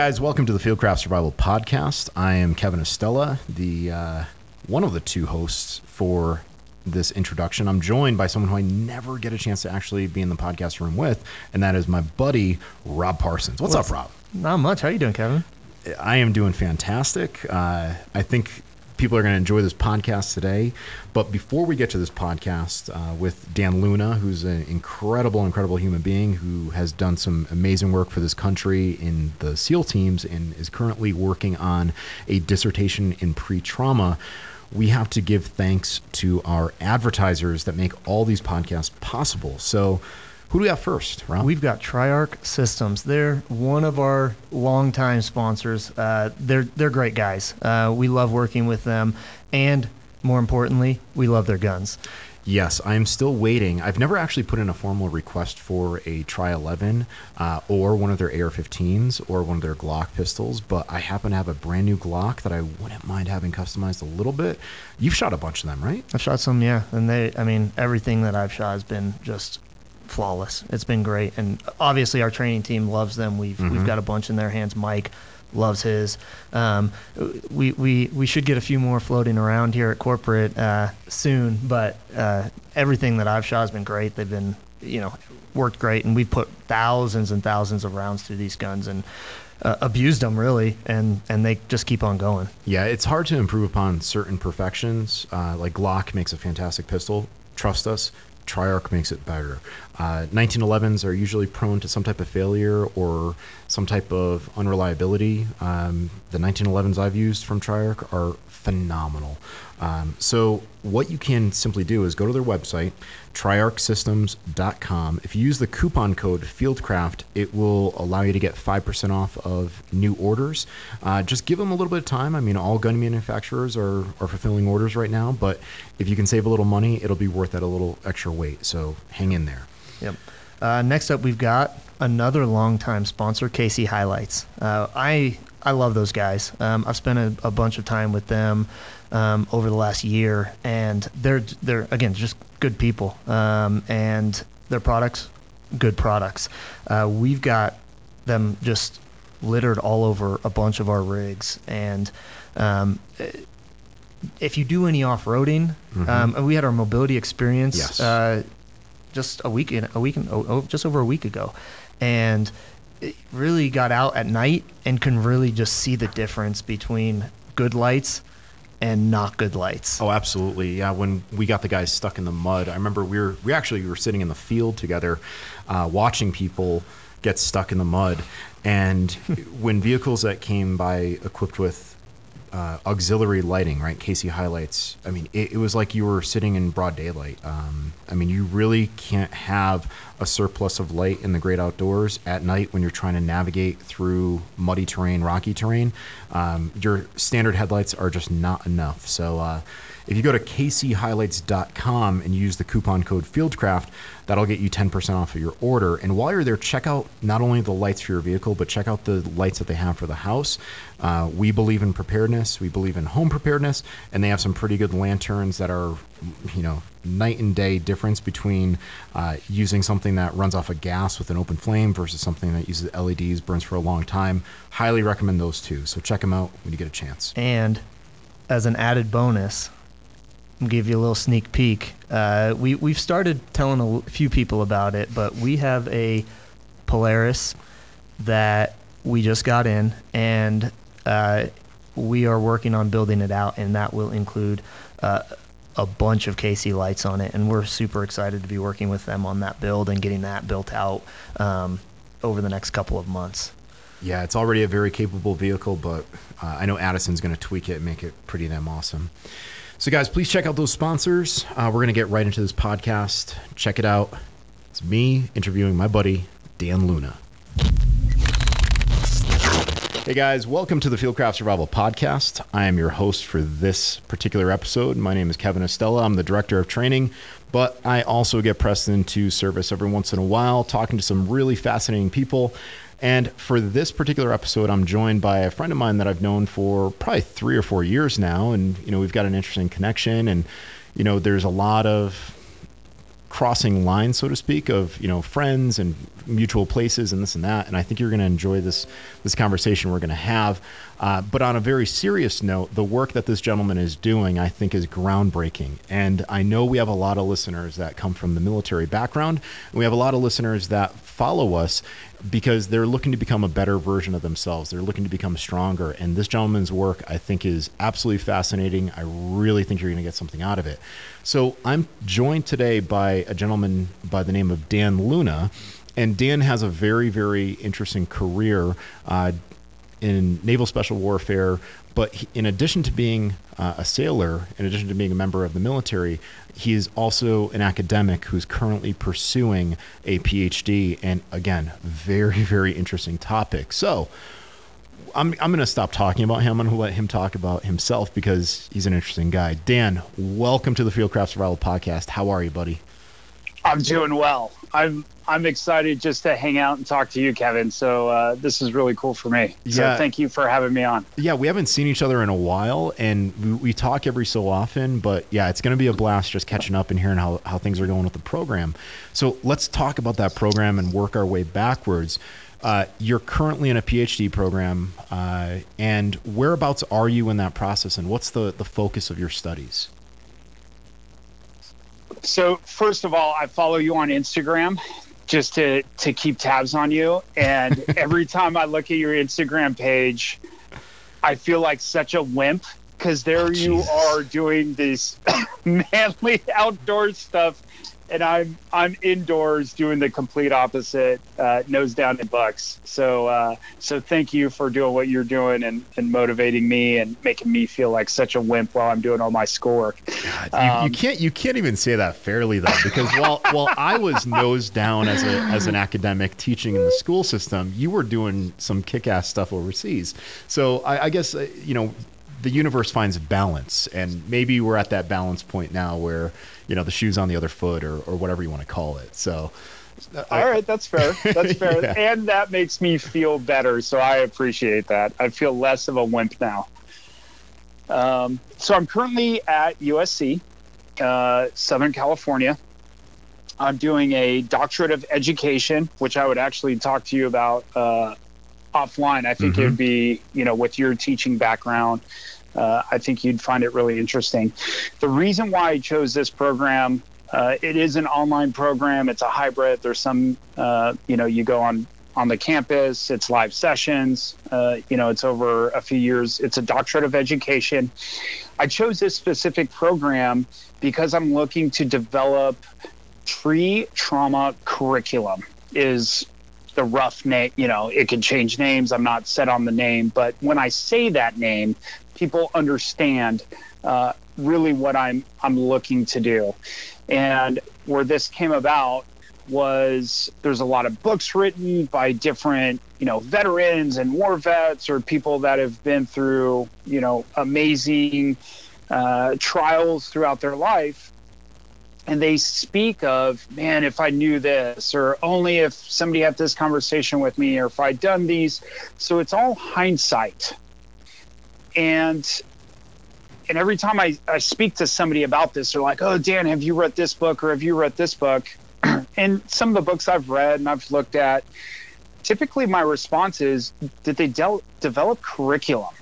Guys, welcome to the Fieldcraft Survival Podcast. I am Kevin Estela, the uh, one of the two hosts for this introduction. I'm joined by someone who I never get a chance to actually be in the podcast room with, and that is my buddy Rob Parsons. What's, up, Rob? Not much. How you doing, Kevin? I am doing fantastic. Uh, I think people are going to enjoy this podcast today. But before we get to this podcast uh, with Dan Luna, who's an incredible, incredible human being who has done some amazing work for this country in the SEAL teams and is currently working on a dissertation in pre trauma. We have to give thanks to our advertisers that make all these podcasts possible. So, who do we have first, Rob? We've got Triarc Systems. They're one of our longtime sponsors. Uh, they're they're great guys. Uh, we love working with them, and more importantly, we love their guns. Yes, I'm still waiting. I've never actually put in a formal request for a Tri 11 uh, or one of their AR 15s or one of their Glock pistols, but I happen to have a brand new Glock that I wouldn't mind having customized a little bit. You've shot a bunch of them, right? I've shot some, yeah, and they. I mean, everything that I've shot has been just flawless. It's been great, and obviously our training team loves them. We've mm-hmm. we've got a bunch in their hands. Mike loves his. Um, we, we we should get a few more floating around here at corporate uh, soon, but uh, everything that I've shot has been great. They've been you know worked great, and we've put thousands and thousands of rounds through these guns and. Uh, abused them really, and and they just keep on going. Yeah, it's hard to improve upon certain perfections. Uh, like Glock makes a fantastic pistol. Trust us, Triarc makes it better. Uh, 1911s are usually prone to some type of failure or some type of unreliability. Um, the 1911s I've used from Triarc are phenomenal. Um, so what you can simply do is go to their website, triarcsystems.com. If you use the coupon code Fieldcraft, it will allow you to get 5% off of new orders. Uh, just give them a little bit of time. I mean, all gun manufacturers are, are fulfilling orders right now, but if you can save a little money, it'll be worth that a little extra weight. So hang in there. Yep. Uh, next up, we've got another longtime sponsor, KC HiLiTES. Uh, I I love those guys. Um, I've spent a, a, bunch of time with them um, over the last year, and they're they're again just good people, um, and their products, good products. Uh, we've got them just littered all over a bunch of our rigs, and um, if you do any off roading, mm-hmm. Um, we had our mobility experience yes. uh, just a week in a week in, oh, just over a week ago, and really got out at night and can really just see the difference between good lights and not good lights. Oh, absolutely. Yeah, when we got the guys stuck in the mud, I remember we were we actually were sitting in the field together, uh, watching people get stuck in the mud, and when vehicles that came by equipped with uh, auxiliary lighting, right? KC HiLiTES. I mean, it, it, was like you were sitting in broad daylight. Um, I mean, you really can't have a surplus of light in the great outdoors at night when you're trying to navigate through muddy terrain, rocky terrain. Um, your standard headlights are just not enough. So, uh, if you go to kchilites.com and use the coupon code Fieldcraft, that'll get you 10% off of your order. And while you're there, check out not only the lights for your vehicle, but check out the lights that they have for the house. Uh, we believe in preparedness, we believe in home preparedness, and they have some pretty good lanterns that are, you know, night and day difference between uh, using something that runs off of gas with an open flame versus something that uses LEDs, burns for a long time. Highly recommend those two. So check them out when you get a chance. And as an added bonus, give you a little sneak peek. Uh, we we've started telling a few people about it, but we have a Polaris that we just got in, and uh, we are working on building it out, and that will include uh, a bunch of KC lights on it, and we're super excited to be working with them on that build and getting that built out um, over the next couple of months. Yeah, it's already a very capable vehicle, but uh, I know Addison's going to tweak it and make it pretty damn awesome. So, guys, please check out those sponsors. Uh, we're going to get right into this podcast. Check it out. It's me interviewing my buddy, Dan Luna. Hey guys, welcome to the Fieldcraft Survival Podcast. I am your host for this particular episode. My name is Kevin Estela. I'm the director of training, but I also get pressed into service every once in a while, talking to some really fascinating people and for this particular episode, I'm joined by a friend of mine that I've known for probably three or four years now. And, you know, we've got an interesting connection. And, you know, there's a lot of crossing lines, so to speak, of you know friends and mutual places and this and that. And I think you're going to enjoy this this conversation we're going to have. Uh, but on a very serious note, the work that this gentleman is doing, I think, is groundbreaking. And I know we have a lot of listeners that come from the military background. And we have a lot of listeners that follow us because they're looking to become a better version of themselves. They're looking to become stronger. And this gentleman's work, I think, is absolutely fascinating. I really think you're going to get something out of it. So I'm joined today by a gentleman by the name of Dan Luna. And Dan has a very, very interesting career. Uh, in naval special warfare. But he, in addition to being uh, a sailor, in addition to being a member of the military, he is also an academic who's currently pursuing a PhD. And again, very, very interesting topic. So I'm, I'm going to stop talking about him. I'm going to let him talk about himself because he's an interesting guy. Dan, welcome to the Fieldcraft Survival Podcast. How are you, buddy? I'm doing well. I'm I'm excited just to hang out and talk to you, Kevin. So uh, this is really cool for me. So yeah. thank you for having me on. Yeah, we haven't seen each other in a while, and we, we talk every so often. But yeah, it's going to be a blast just catching up and hearing how how things are going with the program. So let's talk about that program and work our way backwards. Uh, you're currently in a PhD program, uh, and whereabouts are you in that process, and what's the the focus of your studies? So first of all, I follow you on Instagram just to to keep tabs on you. And every time I look at your Instagram page, I feel like such a wimp because there oh, you are doing this manly outdoor stuff and I'm I'm indoors doing the complete opposite, uh, nose down in bucks. So uh, so thank you for doing what you're doing and, and motivating me and making me feel like such a wimp while I'm doing all my schoolwork. God, you, um, you, can't you can't even say that fairly though, because while while I was nose down as a as an academic teaching in the school system, you were doing some kick ass stuff overseas. So I, I guess uh, you know the universe finds balance, and maybe we're at that balance point now where you know the shoes on the other foot or, or whatever you want to call it. So. All right, that's fair. That's fair, yeah. and that makes me feel better. So I appreciate that. I feel less of a wimp now. Um, so I'm currently at USC, uh, Southern California. I'm doing a doctorate of education, which I would actually talk to you about uh, offline. I think mm-hmm. it would be, you know, with your teaching background, uh, I think you'd find it really interesting. The reason why I chose this program, uh, it is an online program. It's a hybrid. There's some, uh, you know, you go on on the campus. It's live sessions. Uh, you know, it's over a few years. It's a doctorate of education. I chose this specific program because I'm looking to develop pre-trauma curriculum. Is the rough name, you know, it can change names. I'm not set on the name, but when I say that name, people understand uh, really what I'm I'm looking to do. And where this came about was there's a lot of books written by different you know veterans and war vets or people that have been through you know amazing uh, trials throughout their life. And they speak of man if i knew this or only if somebody had this conversation with me or if i'd done these. So it's all hindsight and and every time I, I speak to somebody about this, they're like, "Oh, Dan, have you read this book or have you read this book?" and some of the books I've read and I've looked at, typically my response is, "Did they de- develop curriculum?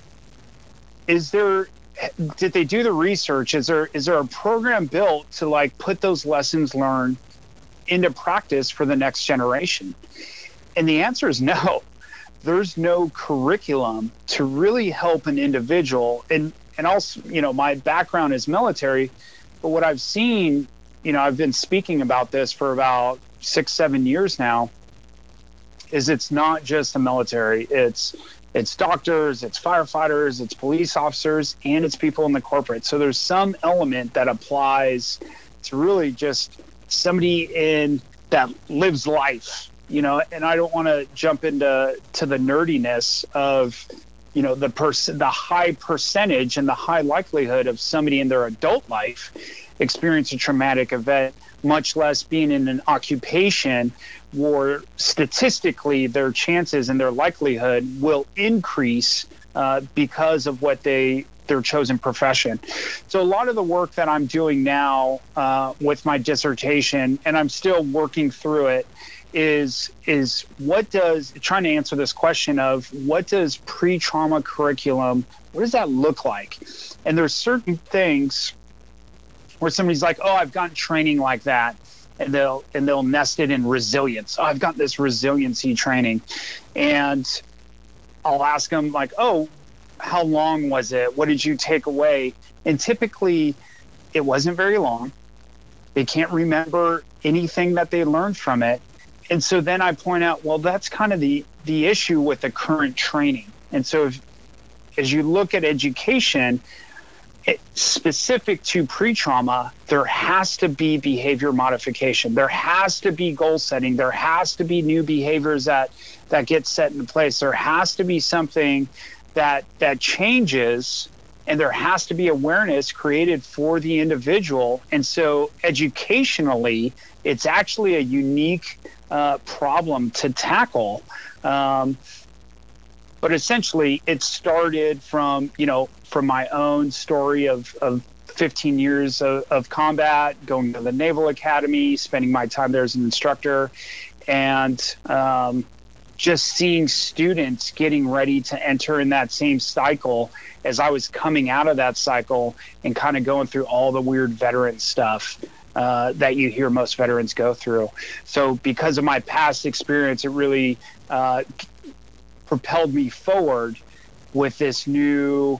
Is there did they do the research? Is there is there a program built to like put those lessons learned into practice for the next generation?" And the answer is no there's no curriculum to really help an individual. And and also you know my background is military but what i've seen you know i've been speaking about this for about six seven years now is it's not just the military. It's it's doctors it's firefighters it's police officers and it's people in the corporate. So there's some element that applies to really just somebody in that lives life you know, and I don't want to jump into to the nerdiness of, you know, the person, the high percentage and the high likelihood of somebody in their adult life experience a traumatic event, much less being in an occupation where statistically their chances and their likelihood will increase uh, because of what they their chosen profession. So a lot of the work that I'm doing now uh, with my dissertation, and I'm still working through it, is is what does trying to answer this question of what does pre-trauma curriculum what does that look like? And there's certain things where somebody's like oh i've gotten training like that and they'll and they'll nest it in resilience. Oh, i've got this resiliency training. And i'll ask them like oh how long was it? What did you take away? And typically it wasn't very long. They can't remember anything that they learned from it and so then I point out, well, that's kind of the the issue with the current training. And so, if, as you look at education, it, specific to pre-trauma, there has to be behavior modification. There has to be goal setting. There has to be new behaviors that that get set in place. There has to be something that that changes and there has to be awareness created for the individual. And so educationally, it's actually a unique uh, problem to tackle. Um, but essentially, it started from you know from my own story of, of 15 years of, of combat, going to the Naval Academy, spending my time there as an instructor, and um, just seeing students getting ready to enter in that same cycle as I was coming out of that cycle and kind of going through all the weird veteran stuff. Uh, that you hear most veterans go through. So, because of my past experience, it really uh, propelled me forward with this new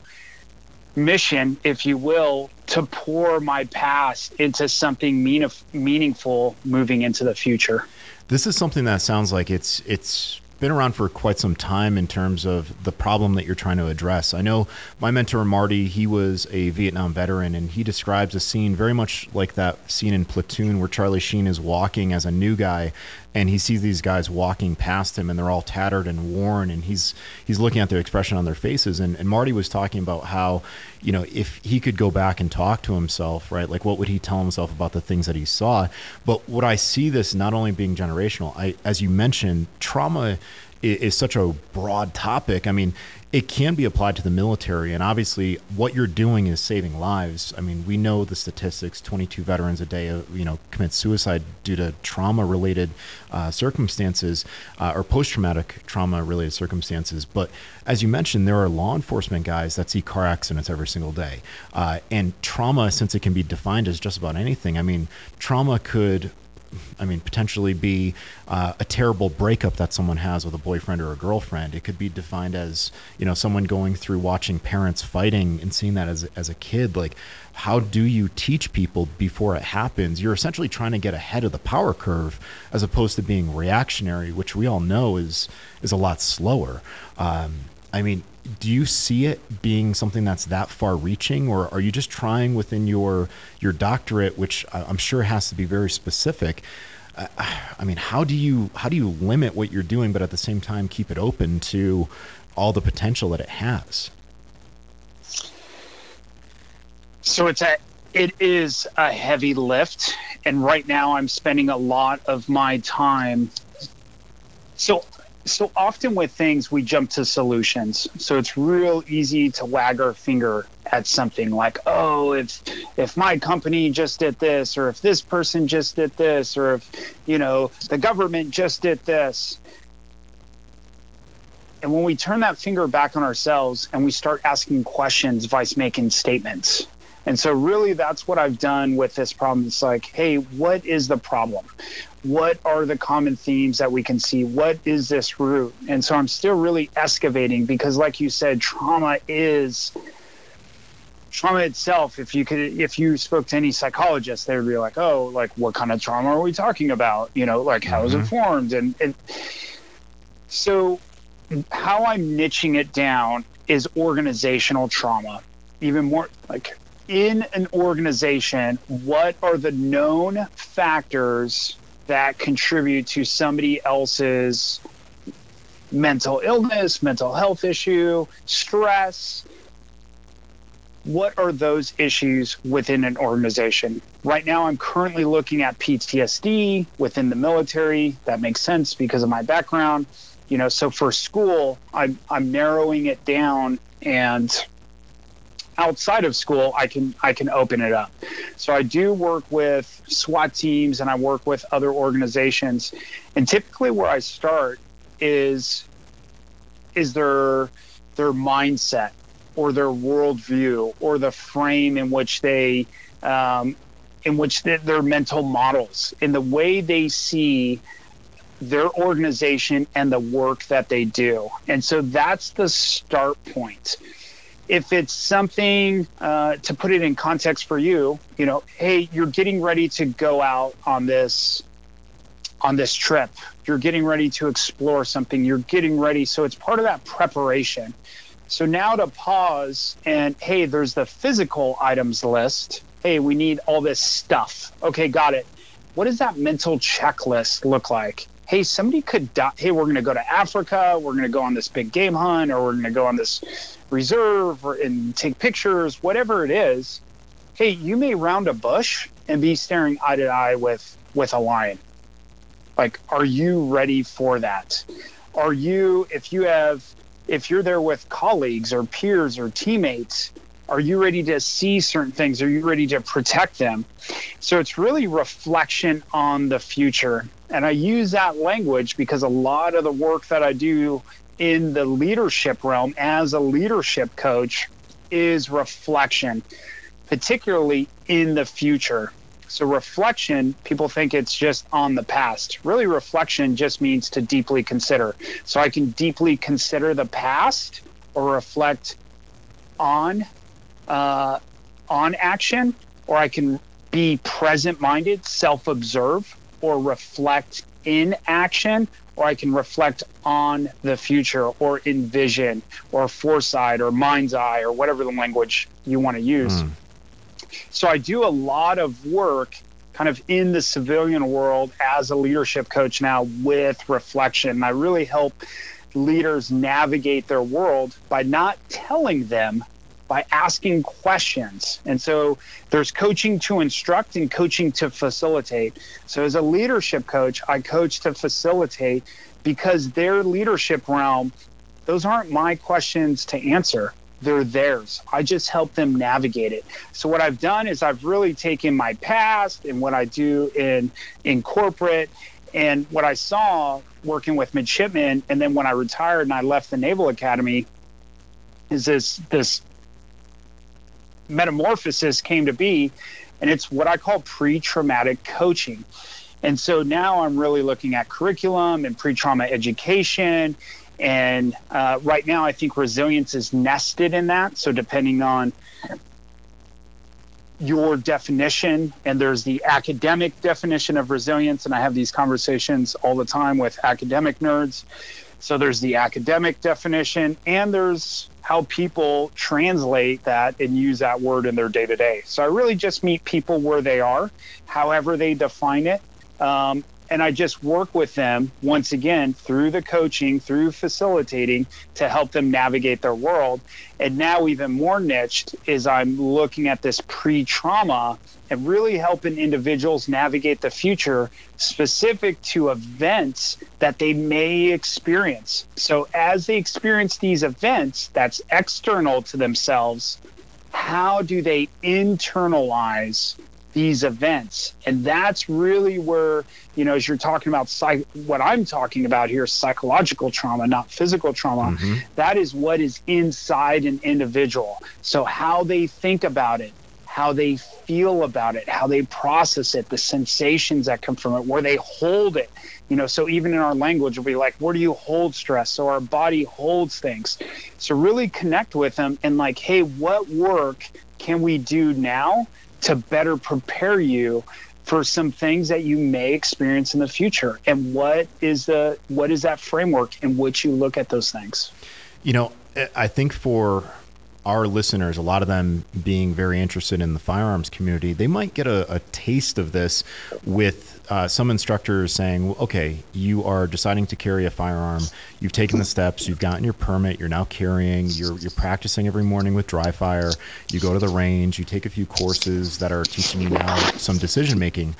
mission, if you will, to pour my past into something mean- meaningful moving into the future. This is something that sounds like it's it's been around for quite some time in terms of the problem that you're trying to address. I know my mentor Marty, he was a Vietnam veteran, and he describes a scene very much like that scene in Platoon where Charlie Sheen is walking as a new guy and he sees these guys walking past him and they're all tattered and worn and he's he's looking at their expression on their faces. And, and marty was talking about how you know if he could go back and talk to himself right like what would he tell himself about the things that he saw? But what i see this not only being generational i as you mentioned trauma is, is such a broad topic. I mean it can be applied to the military and obviously what you're doing is saving lives. I mean we know the statistics 22 veterans a day uh, you know commit suicide due to trauma related uh, circumstances uh, or post-traumatic trauma related circumstances. But as you mentioned there are law enforcement guys that see car accidents every single day. Uh, and trauma since it can be defined as just about anything i mean trauma could I mean, potentially be uh, a terrible breakup that someone has with a boyfriend or a girlfriend. It could be defined as, you know, someone going through watching parents fighting and seeing that as, as a kid. Like, how do you teach people before it happens? You're essentially trying to get ahead of the power curve as opposed to being reactionary, which we all know is is a lot slower. Um, I mean, do you see it being something that's that far reaching or are you just trying within your your doctorate which i'm sure has to be very specific? I mean how do you how do you limit what you're doing but at the same time keep it open to all the potential that it has? So it's a it is a heavy lift and right now i'm spending a lot of my time so so often with things we jump to solutions so it's real easy to wag our finger at something like oh if if my company just did this or if this person just did this or if you know the government just did this and when we turn that finger back on ourselves and we start asking questions vice making statements and so really that's what I've done with this problem. It's like, hey, what is the problem? What are the common themes that we can see? What is this root? And so I'm still really excavating because, like you said, trauma is trauma itself. If you could, if you spoke to any psychologist, they would be like, "Oh, like what kind of trauma are we talking about? You know, like how mm-hmm. is it mm-hmm. formed?" And, and so, how I'm niching it down is organizational trauma. Even more like in an organization, what are the known factors that contribute to somebody else's mental illness, mental health issue, stress. What are those issues within an organization? Right now, I'm currently looking at PTSD within the military. That makes sense because of my background. You know, so for school, I'm, I'm narrowing it down and outside of school, I can I can open it up. So I do work with SWAT teams and I work with other organizations, and typically where I start is is their their mindset or their worldview or the frame in which they um, in which they, their mental models in the way they see their organization and the work that they do. And so that's the start point. If it's something uh, to put it in context for you, you know, hey, you're getting ready to go out on this on this trip. You're getting ready to explore something. You're getting ready. So it's part of that preparation. So now to pause and hey, there's the physical items list. Hey, we need all this stuff. Okay, got it. What does that mental checklist look like? Hey, somebody could die. Hey, we're going to go to Africa. We're going to go on this big game hunt, or we're going to go on this reserve or, and take pictures, whatever it is. Hey, you may round a bush and be staring eye to eye with with a lion. Like, are you ready for that? Are you, if you have, if you're there with colleagues or peers or teammates, are you ready to see certain things? Are you ready to protect them? So it's really reflection on the future. And I use that language because a lot of the work that I do in the leadership realm as a leadership coach is reflection, particularly in the future. So, reflection, people think it's just on the past. Really, reflection just means to deeply consider. So, I can deeply consider the past or reflect on uh, on action, or I can be present minded, self observe, or reflect in action, or I can reflect on the future, or envision, or foresight, or mind's eye, or whatever the language you want to use. Mm. So I do a lot of work kind of in the civilian world as a leadership coach now with reflection. I really help leaders navigate their world by not telling them by asking questions. And so there's coaching to instruct and coaching to facilitate. So as a leadership coach, I coach to facilitate because their leadership realm, those aren't my questions to answer. They're theirs. I just help them navigate it. So what I've done is I've really taken my past and what I do in in corporate and what I saw working with midshipmen and then when I retired and I left the Naval Academy is this this metamorphosis came to be, and it's what I call pre traumatic coaching. And so now I'm really looking at curriculum and pre trauma education. And uh, right now, I think resilience is nested in that. So, depending on your definition, and there's the academic definition of resilience, and I have these conversations all the time with academic nerds. So, there's the academic definition, and there's how people translate that and use that word in their day to day. So I really just meet people where they are, however they define it. Um, and I just work with them once again through the coaching, through facilitating to help them navigate their world. And now, even more niched, is I'm looking at this pre trauma and really helping individuals navigate the future specific to events that they may experience. So, as they experience these events that's external to themselves, how do they internalize these events. And that's really where you know as you're talking about psych- what i'm talking about here psychological trauma not physical trauma mm-hmm. that is what is inside an individual. So how they think about it how they feel about it how they process it the sensations that come from it where they hold it. You know so even in our language we'll be like where do you hold stress? So our body holds things. So really connect with them and like hey what work can we do now to better prepare you for some things that you may experience in the future. And what is the what is that framework in which you look at those things? You know i think for our listeners a lot of them being very interested in the firearms community they might get a, a taste of this with uh, some instructors saying, okay, you are deciding to carry a firearm. You've taken the steps. You've gotten your permit. You're now carrying. You're, you're practicing every morning with dry fire. You go to the range. You take a few courses that are teaching you now some decision making.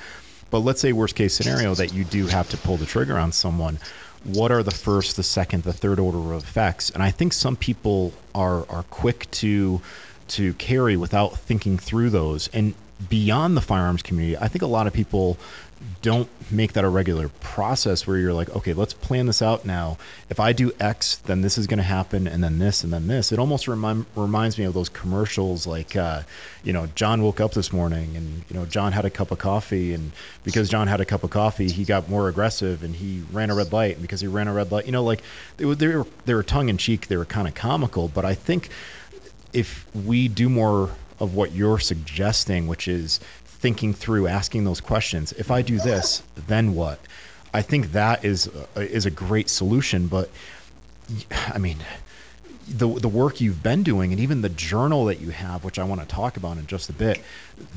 But let's say worst case scenario that you do have to pull the trigger on someone. What are the first, the second, the third order of effects? And I think some people are are quick to to carry without thinking through those. And beyond the firearms community, I think a lot of people don't make that a regular process where you're like, okay, let's plan this out now. If I do X, then this is going to happen, and then this, and then this. It almost remi- reminds me of those commercials, like, uh, you know, John woke up this morning, and you know, John had a cup of coffee, and because John had a cup of coffee, he got more aggressive, and he ran a red light, and because he ran a red light, you know, like they they were, they were tongue in cheek, they were kind of comical, but I think if we do more of what you're suggesting, which is thinking through, asking those questions. If I do this, then what? I think that is uh, is a great solution. But I mean, the the work you've been doing, and even the journal that you have, which I want to talk about in just a bit,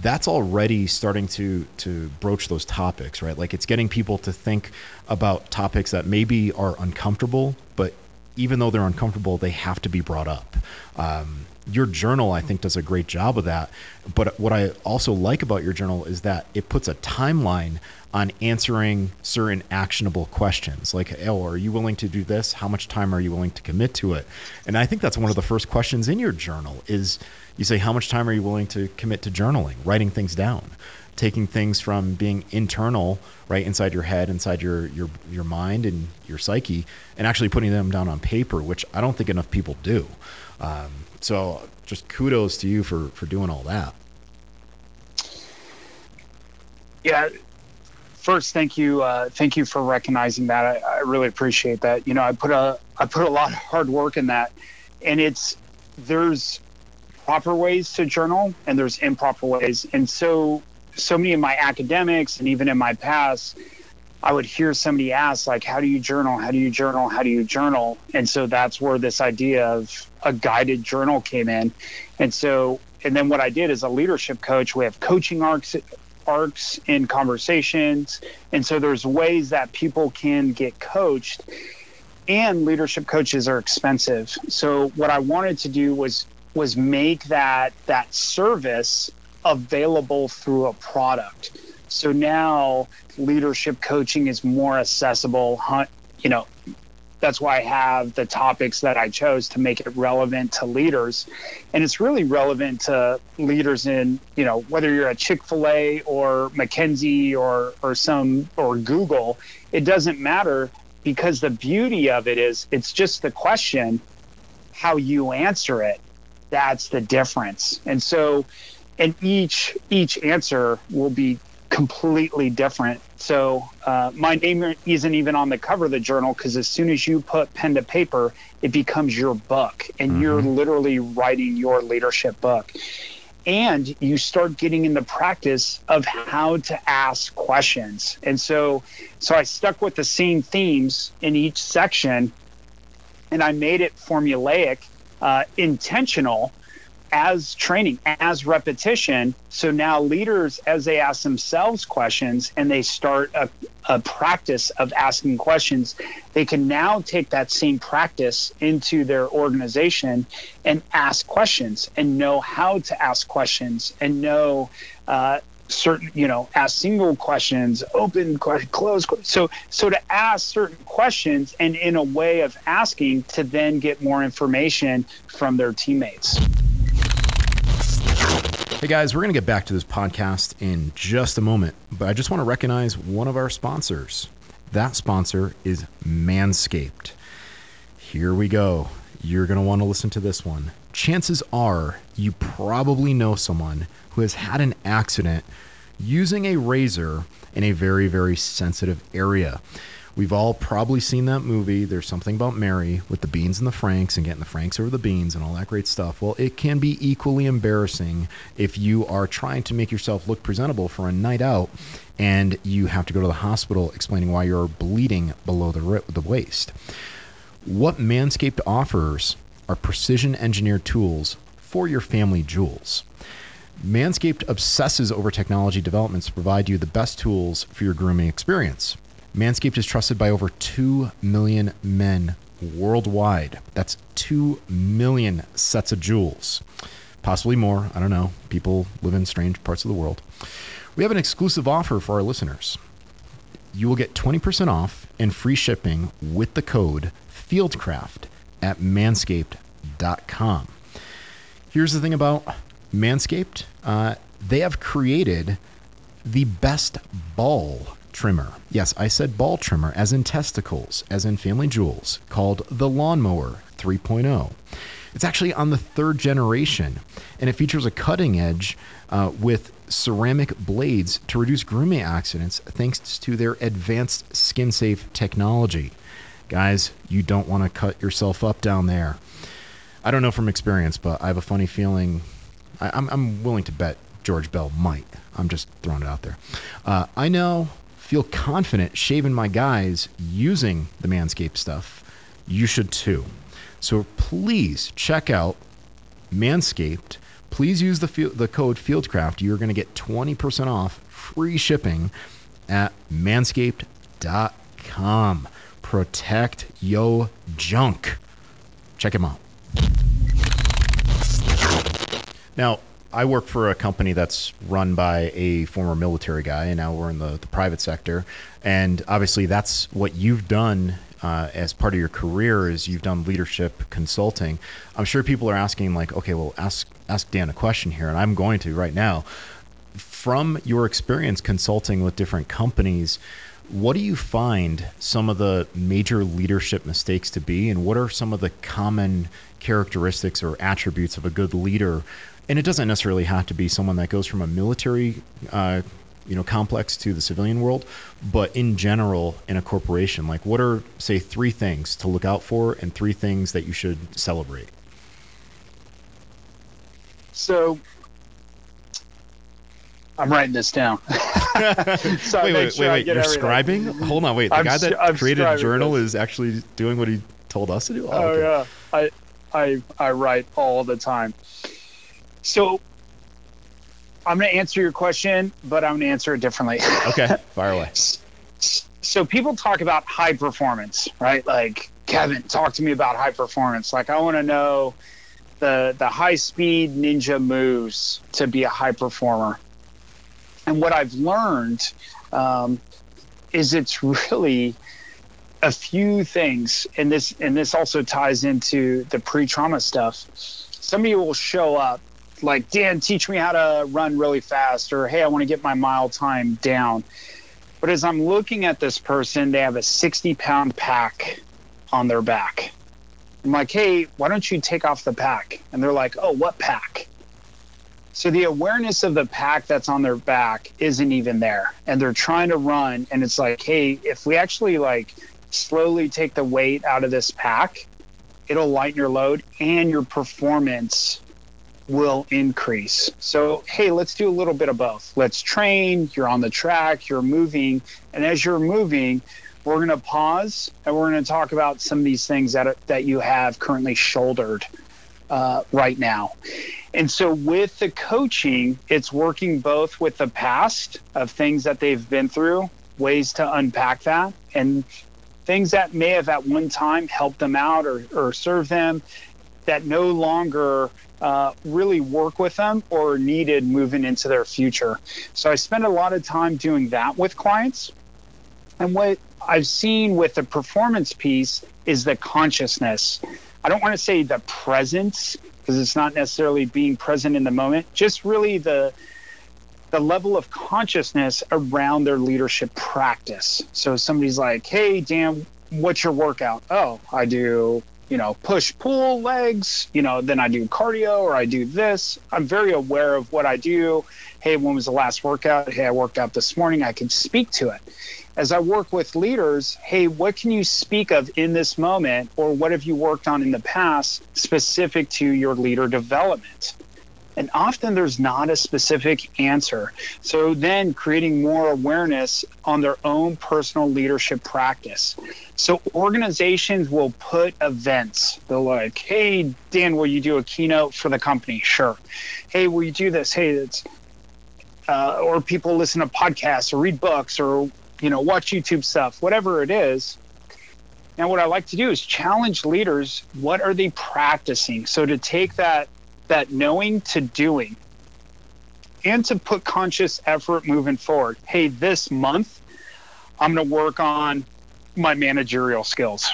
that's already starting to to broach those topics, right? Like it's getting people to think about topics that maybe are uncomfortable, but even though they're uncomfortable, they have to be brought up. Um, your journal, I think, does a great job of that. But what I also like about your journal is that it puts a timeline on answering certain actionable questions. Like oh are you willing to do this? How much time are you willing to commit to it? And i think that's one of the first questions in your journal is you say how much time are you willing to commit to journaling writing things down taking things from being internal right inside your head inside your your your mind and your psyche and actually putting them down on paper which i don't think enough people do. Um, so just kudos to you for for doing all that. Yeah. First, thank you, uh, thank you for recognizing that. I, I really appreciate that. You know, I put a I put a lot of hard work in that, and it's there's proper ways to journal and there's improper ways, and so so many of my academics and even in my past I would hear somebody ask, like, how do you journal? How do you journal? How do you journal? And so that's where this idea of a guided journal came in. And so, and then what I did as a leadership coach, we have coaching arcs arcs in conversations. And so there's ways that people can get coached and leadership coaches are expensive. So what I wanted to do was was make that that service available through a product. So now leadership coaching is more accessible. You know, that's why I have the topics that I chose to make it relevant to leaders. And it's really relevant to leaders in, you know, whether you're at Chick-fil-A or McKinsey or or some or Google, it doesn't matter because the beauty of it is it's just the question how you answer it. That's the difference. And so and each each answer will be completely different. So uh, my name isn't even on the cover of the journal because as soon as you put pen to paper, it becomes your book, and mm-hmm. you're literally writing your leadership book. And you start getting in the practice of how to ask questions. And so, so I stuck with the same themes in each section, and I made it formulaic, uh, intentional as training, as repetition. So now leaders, as they ask themselves questions and they start a, a, practice of asking questions, they can now take that same practice into their organization and ask questions and know how to ask questions and know. Uh, certain you know ask single questions open closed so so to ask certain questions and in a way of asking to then get more information from their teammates Hey guys, we're going to get back to this podcast in just a moment, but I just want to recognize one of our sponsors. That sponsor is Manscaped. Here we go. You're going to want to listen to this one. Chances are you probably know someone who has had an accident using a razor in a very, very sensitive area. We've all probably seen that movie. There's something about Mary with the beans and the Franks and getting the Franks over the beans and all that great stuff. Well, it can be equally embarrassing if you are trying to make yourself look presentable for a night out and you have to go to the hospital explaining why you're bleeding below the, the waist. What Manscaped offers are precision engineered tools for your family jewels. Manscaped obsesses over technology developments to provide you the best tools for your grooming experience. Manscaped is trusted by over 2 million men worldwide. That's 2 million sets of jewels. Possibly more. I don't know. People live in strange parts of the world. We have an exclusive offer for our listeners. You will get 20% off and free shipping with the code FIELDCRAFT at manscaped.com. Here's the thing about Manscaped uh, they have created the best ball trimmer. Yes, I said ball trimmer, as in testicles, as in family jewels, called the Lawnmower 3.0. It's actually on the third generation, and it features a cutting edge uh, with ceramic blades to reduce grooming accidents thanks to their advanced skin safe technology. Guys, you don't want to cut yourself up down there. I don't know from experience, but I have a funny feeling. I, am willing to bet George Bell might. I'm just throwing it out there. Uh, I know, feel confident shaving my guys using the Manscaped stuff. You should too. So please check out Manscaped. Please use the field, the code Fieldcraft. You're going to get 20% off free shipping at manscaped.com. Protect yo junk. Check him out. Now, I work for a company that's run by a former military guy, and now we're in the, the private sector. And obviously, that's what you've done uh, as part of your career is you've done leadership consulting. I'm sure people are asking, like, okay, well, ask ask Dan a question here, and I'm going to right now. From your experience consulting with different companies, what do you find some of the major leadership mistakes to be, and what are some of the common characteristics or attributes of a good leader and it doesn't necessarily have to be someone that goes from a military uh, you know complex to the civilian world but in general in a corporation like what are say three things to look out for and three things that you should celebrate so I'm writing this down. so wait, wait, sure wait, wait. You're everything. scribing? Hold on, wait. The I'm, guy that I'm created a journal this. is actually doing what he told us to do. Oh, oh okay. yeah. I, I, I write all the time. So I'm going to answer your question, but I'm going to answer it differently. Okay, fire away. so people talk about high performance, right? Like Kevin, talk to me about high performance. Like I want to know the the high speed ninja moves to be a high performer. And what I've learned um, is it's really a few things, and this and this also ties into the pre trauma stuff. Somebody will show up like, Dan, teach me how to run really fast, or hey, I want to get my mile time down. But as I'm looking at this person, they have a 60 pound pack on their back. I'm like, hey, why don't you take off the pack? And they're like, oh, what pack? So the awareness of the pack that's on their back isn't even there. And they're trying to run. And it's like, hey, if we actually like slowly take the weight out of this pack, it'll lighten your load and your performance will increase. So, hey, let's do a little bit of both. Let's train, you're on the track, you're moving, and as you're moving, we're going to pause and we're going to talk about some of these things that that you have currently shouldered uh, right now. And so with the coaching, it's working both with the past of things that they've been through, ways to unpack that, and things that may have at one time helped them out or, or served them that no longer uh, really work with them or needed moving into their future. So I spend a lot of time doing that with clients. And what I've seen with the performance piece is the consciousness. I don't want to say the presence because it's not necessarily being present in the moment, just really the the level of consciousness around their leadership practice. So somebody's like, "Hey, Dan, what's your workout?" "Oh, I do you know, push pull legs, you know, then I do cardio or I do this. I'm very aware of what I do. Hey, when was the last workout? Hey, I worked out this morning. I can speak to it. As I work with leaders, hey, what can you speak of in this moment or what have you worked on in the past specific to your leader development? And often there's not a specific answer. So then creating more awareness on their own personal leadership practice. So organizations will put events. They're like, hey, Dan, will you do a keynote for the company? Sure. Hey, will you do this? Hey, it's, uh, or people listen to podcasts or read books or, you know, watch YouTube stuff, whatever it is. Now, what I like to do is challenge leaders. What are they practicing? So to take that that knowing to doing and to put conscious effort moving forward. Hey, this month, I'm going to work on my managerial skills.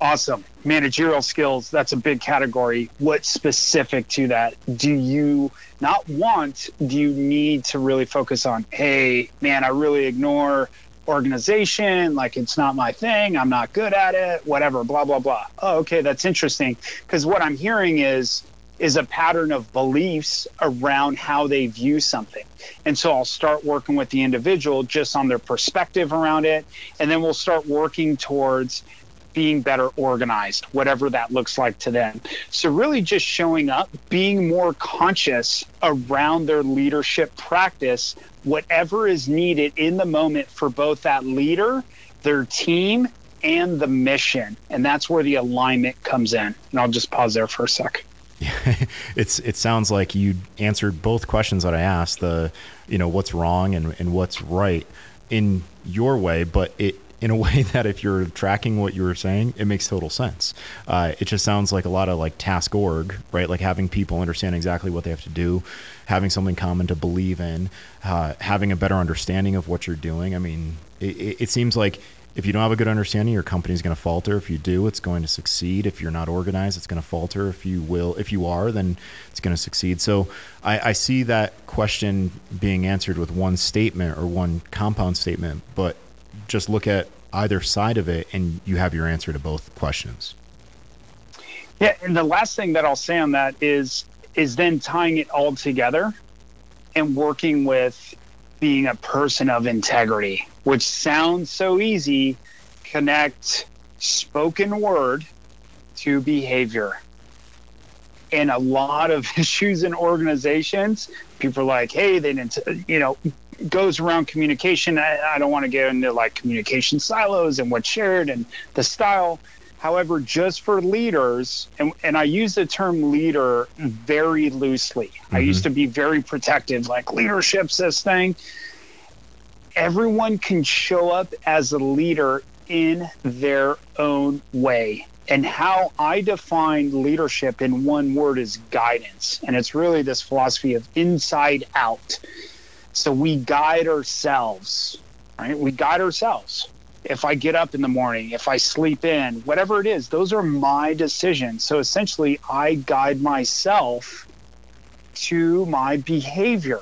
Awesome. Managerial skills, that's a big category. What's specific to that? Do you not want, do you need to really focus on, hey, man, I really ignore organization, like it's not my thing, I'm not good at it, whatever, blah, blah, blah. Oh, okay, that's interesting. Because what I'm hearing is, is a pattern of beliefs around how they view something. And so I'll start working with the individual just on their perspective around it. And then we'll start working towards being better organized, whatever that looks like to them. So, really, just showing up, being more conscious around their leadership practice, whatever is needed in the moment for both that leader, their team, and the mission. And that's where the alignment comes in. And I'll just pause there for a sec. it's it sounds like you answered both questions that I asked the you know what's wrong and, and what's right in your way but it in a way that if you're tracking what you were saying, it makes total sense. Uh, it just sounds like a lot of like task org, right? Like having people understand exactly what they have to do, having something common to believe in, uh, having a better understanding of what you're doing. I mean, it, it seems like if you don't have a good understanding, your company is going to falter. If you do, it's going to succeed. If you're not organized, it's going to falter. If you will, if you are, then it's going to succeed. So I, I see that question being answered with one statement or one compound statement, but just look at either side of it and you have your answer to both questions. Yeah, and the last thing that I'll say on that is is then tying it all together and working with being a person of integrity, which sounds so easy, connect spoken word to behavior. In a lot of issues in organizations, people are like, hey, they didn't, you know, goes around communication. I, I don't want to get into like communication silos and what's shared and the style. However, just for leaders, and, and I use the term leader very loosely. Mm-hmm. I used to be very protective, like leadership's this thing. Everyone can show up as a leader in their own way. And how I define leadership in one word is guidance. And it's really this philosophy of inside out. So we guide ourselves, right? We guide ourselves. If I get up in the morning, if I sleep in, whatever it is, those are my decisions. So essentially, I guide myself to my behavior.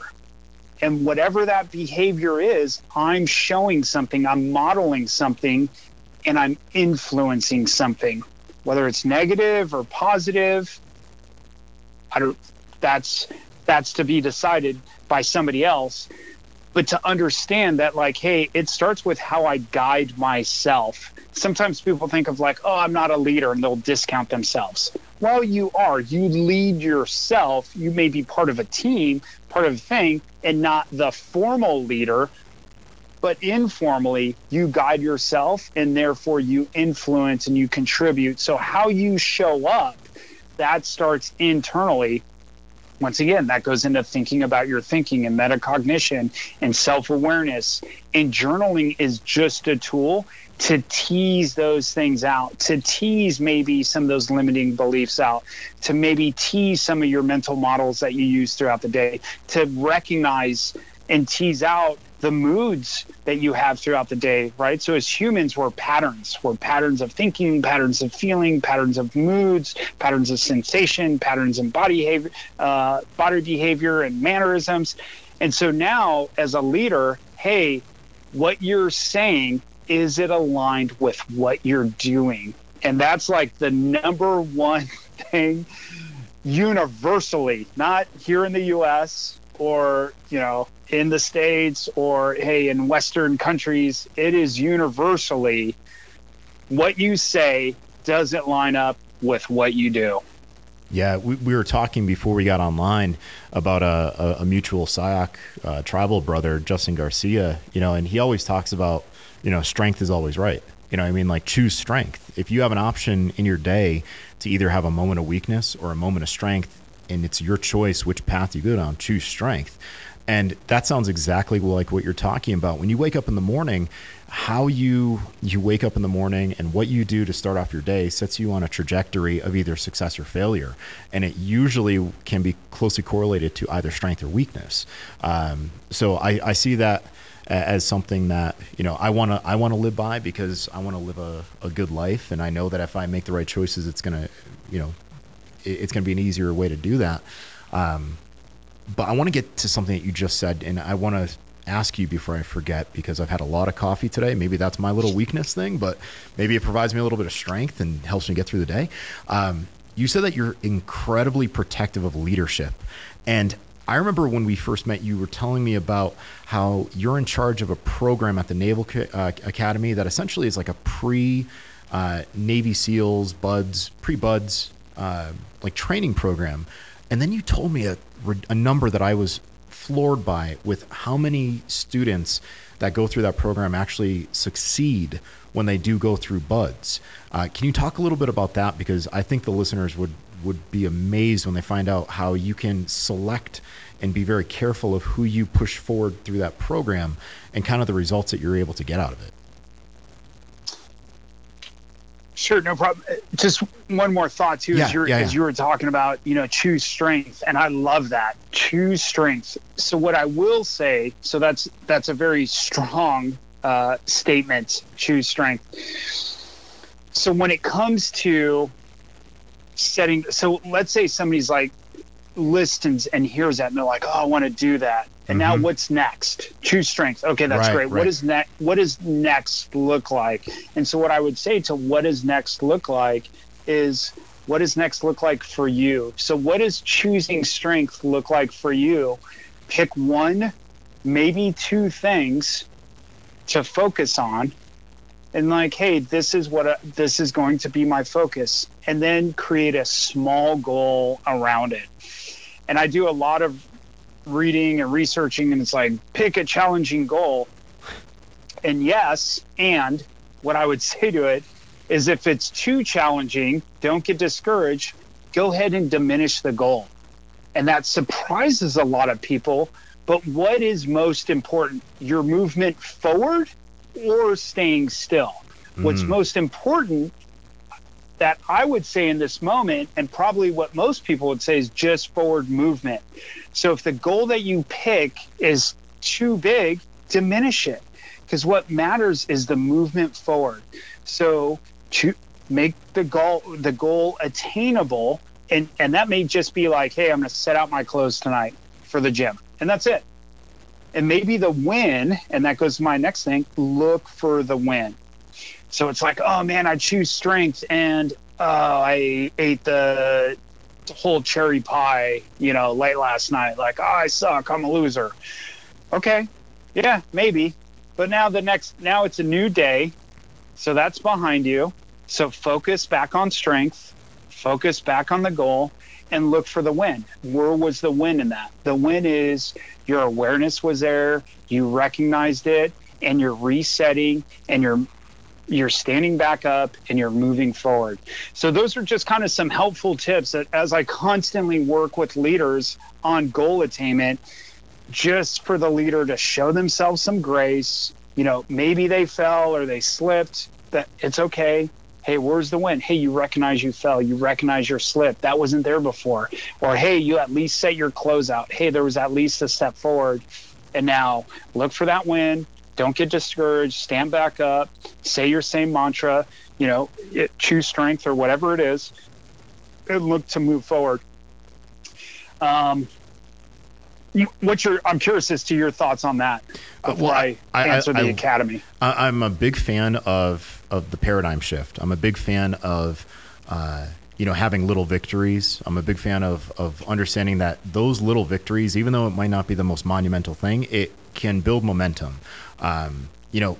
And whatever that behavior is, I'm showing something, I'm modeling something, and I'm influencing something, whether it's negative or positive. I don't, that's that's to be decided by somebody else. But to understand that like hey it starts with how i guide myself. Sometimes people think of like oh i'm not a leader and they'll discount themselves. Well you are. You lead yourself. You may be part of a team part of a thing and not the formal leader but informally you guide yourself and therefore you influence and you contribute. So how you show up that starts internally. Once again, that goes into thinking about your thinking and metacognition and self awareness. And journaling is just a tool to tease those things out, to tease maybe some of those limiting beliefs out, to maybe tease some of your mental models that you use throughout the day, to recognize and tease out the moods that you have throughout the day, right? So as humans, we're patterns. We're patterns of thinking, patterns of feeling, patterns of moods, patterns of sensation, patterns in body behavior, uh, body behavior and mannerisms. And so now, as a leader, hey, what you're saying is it aligned with what you're doing? And that's like the number one thing universally, not here in the US or, you know, in the states or hey in western countries it is universally what you say doesn't line up with what you do yeah we, we were talking before we got online about a, a, a mutual SIOC uh, tribal brother justin garcia you know and he always talks about you know strength is always right. You know i mean? Like choose strength. If you have an option in your day to either have a moment of weakness or a moment of strength and it's your choice which path you go down choose strength. And that sounds exactly like what you're talking about. When you wake up in the morning, how you you wake up in the morning and what you do to start off your day sets you on a trajectory of either success or failure, and it usually can be closely correlated to either strength or weakness. Um, so I, I see that as something that you know I want to I want to live by because I want to live a, a good life, and I know that if I make the right choices, it's gonna you know it's gonna be an easier way to do that. Um, but I want to get to something that you just said, and I want to ask you before I forget because I've had a lot of coffee today. Maybe that's my little weakness thing, but maybe it provides me a little bit of strength and helps me get through the day. Um, you said that you're incredibly protective of leadership, and I remember when we first met, you were telling me about how you're in charge of a program at the Naval uh, Academy that essentially is like a pre uh, Navy SEALs, BUD/S, pre BUD/S, uh, like training program. And then you told me a, a number that I was floored by with how many students that go through that program actually succeed when they do go through BUD/S uh, can you talk a little bit about that because i think the listeners would would be amazed when they find out how you can select and be very careful of who you push forward through that program and kind of the results that you're able to get out of it Sure, no problem. Uh, just one more thought too, yeah, as, you're, yeah, yeah. as you were talking about, you know, choose strength, and I love that. Choose strength. So what I will say, so that's that's a very strong uh, statement. Choose strength. So when it comes to setting, so let's say somebody's like listens and hears that, and they're like, "Oh, I want to do that." And mm-hmm. now what's next? Choose strength. Okay, that's right, great. Right. What is next? What does next look like? And so what I would say to what does next look like is what does next look like for you? So what does choosing strength look like for you? Pick one, maybe two things to focus on and like hey this is what a, this is going to be my focus and then create a small goal around it. And i do a lot of reading and researching and it's like pick a challenging goal. And yes and what i would say to it is if it's too challenging don't get discouraged. Go ahead and diminish the goal. And that surprises a lot of people but what is most important? Your movement forward or staying still mm. what's most important that I would say in this moment, and probably what most people would say is just forward movement. So if the goal that you pick is too big, diminish it. Because what matters is the movement forward. So to make the goal the goal attainable, and, and that may just be like, hey, I'm gonna set out my clothes tonight for the gym. And that's it. And maybe the win, and that goes to my next thing, look for the win. So it's like, oh man, I choose strength and uh, I ate the whole cherry pie, you know, late last night. Like, oh, I suck. I'm a loser. Okay. Yeah, maybe. But now the next, now it's a new day. So that's behind you. So focus back on strength, focus back on the goal, and look for the win. Where was the win in that? The win is your awareness was there, you recognized it, and you're resetting and you're you're standing back up and you're moving forward. So those are just kind of some helpful tips that as I constantly work with leaders on goal attainment, just for the leader to show themselves some grace, you know, maybe they fell or they slipped, that it's okay. Hey, where's the win? Hey, you recognize you fell. You recognize your slip. That wasn't there before. Or hey, you at least set your close out. Hey, there was at least a step forward. And now look for that win don't get discouraged. Stand back up. Say your same mantra. You know, it, choose strength or whatever it is, and look to move forward. Um, what's your? I'm curious as to your thoughts on that uh, before uh, well, I, I, answer I, the academy. I, am a big fan of of the paradigm shift. I'm a big fan of. Uh, you know, having little victories. I'm a big fan of of understanding that those little victories, even though it might not be the most monumental thing, it can build momentum. Um, you know,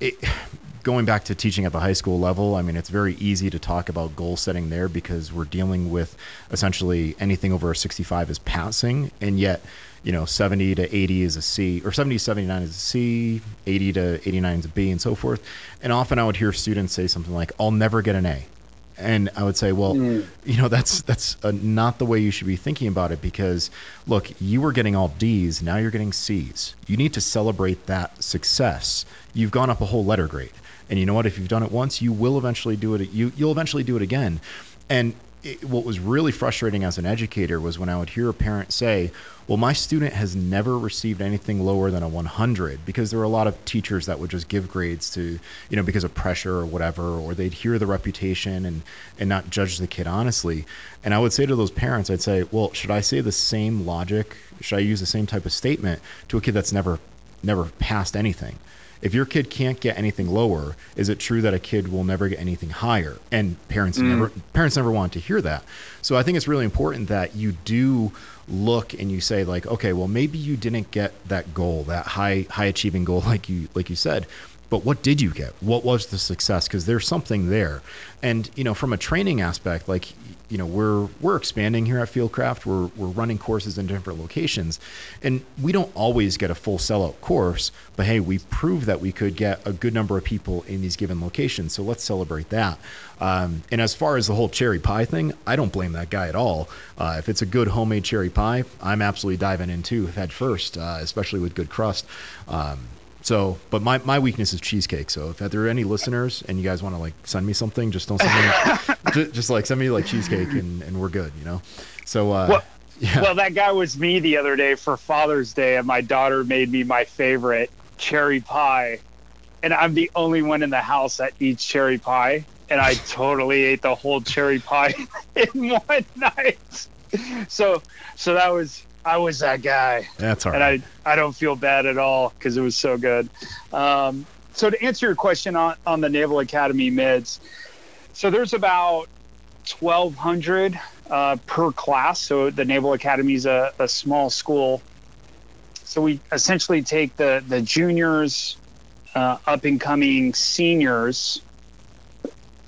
it, going back to teaching at the high school level, I mean, it's very easy to talk about goal setting there because we're dealing with essentially anything over a 65 is passing, and yet, you know, 70 to 80 is a C, or 70 to 79 is a C, 80 to 89 is a B, and so forth. And often I would hear students say something like, I'll never get an A and I would say, well, mm. you know, that's that's uh, not the way you should be thinking about it because look, you were getting all D's, now you're getting C's. You need to celebrate that success. You've gone up a whole letter grade, and you know what? If you've done it once, you will eventually do it. You you'll eventually do it again, and it, what was really frustrating as an educator was when I would hear a parent say, "Well, my student has never received anything lower than a 100," because there were a lot of teachers that would just give grades to, you know, because of pressure or whatever, or they'd hear the reputation and and not judge the kid honestly. And I would say to those parents, I'd say, "Well, should I say the same logic? Should I use the same type of statement to a kid that's never never passed anything?" If your kid can't get anything lower, is it true that a kid will never get anything higher? And parents mm. never parents never want to hear that. So I think it's really important that you do look and you say like, okay, well maybe you didn't get that goal, that high high achieving goal like you like you said, but what did you get? What was the success? Because there's something there. And you know, from a training aspect, like you know we're we're expanding here at Fieldcraft. We're we're running courses in different locations, and we don't always get a full sellout course. But hey, we proved that we could get a good number of people in these given locations. So let's celebrate that. Um, and as far as the whole cherry pie thing, I don't blame that guy at all. Uh, if it's a good homemade cherry pie, I'm absolutely diving into head first, uh, especially with good crust. Um, so, but my, my weakness is cheesecake. So if there are any listeners and you guys want to like send me something, just don't send me, just, just, like send me like cheesecake and, and we're good, you know? So, uh, well, yeah. well, that guy was me the other day for Father's Day and my daughter made me my favorite cherry pie. And I'm the only one in the house that eats cherry pie. And I totally ate the whole cherry pie in one night. So, so that was, I was that guy. That's all right. And I, I don't feel bad at all because it was so good. Um, so to answer your question on, on the Naval Academy mids, so there's about 1,200 uh, per class. So the Naval Academy is a, a small school. So we essentially take the, the juniors, uh, up and coming seniors,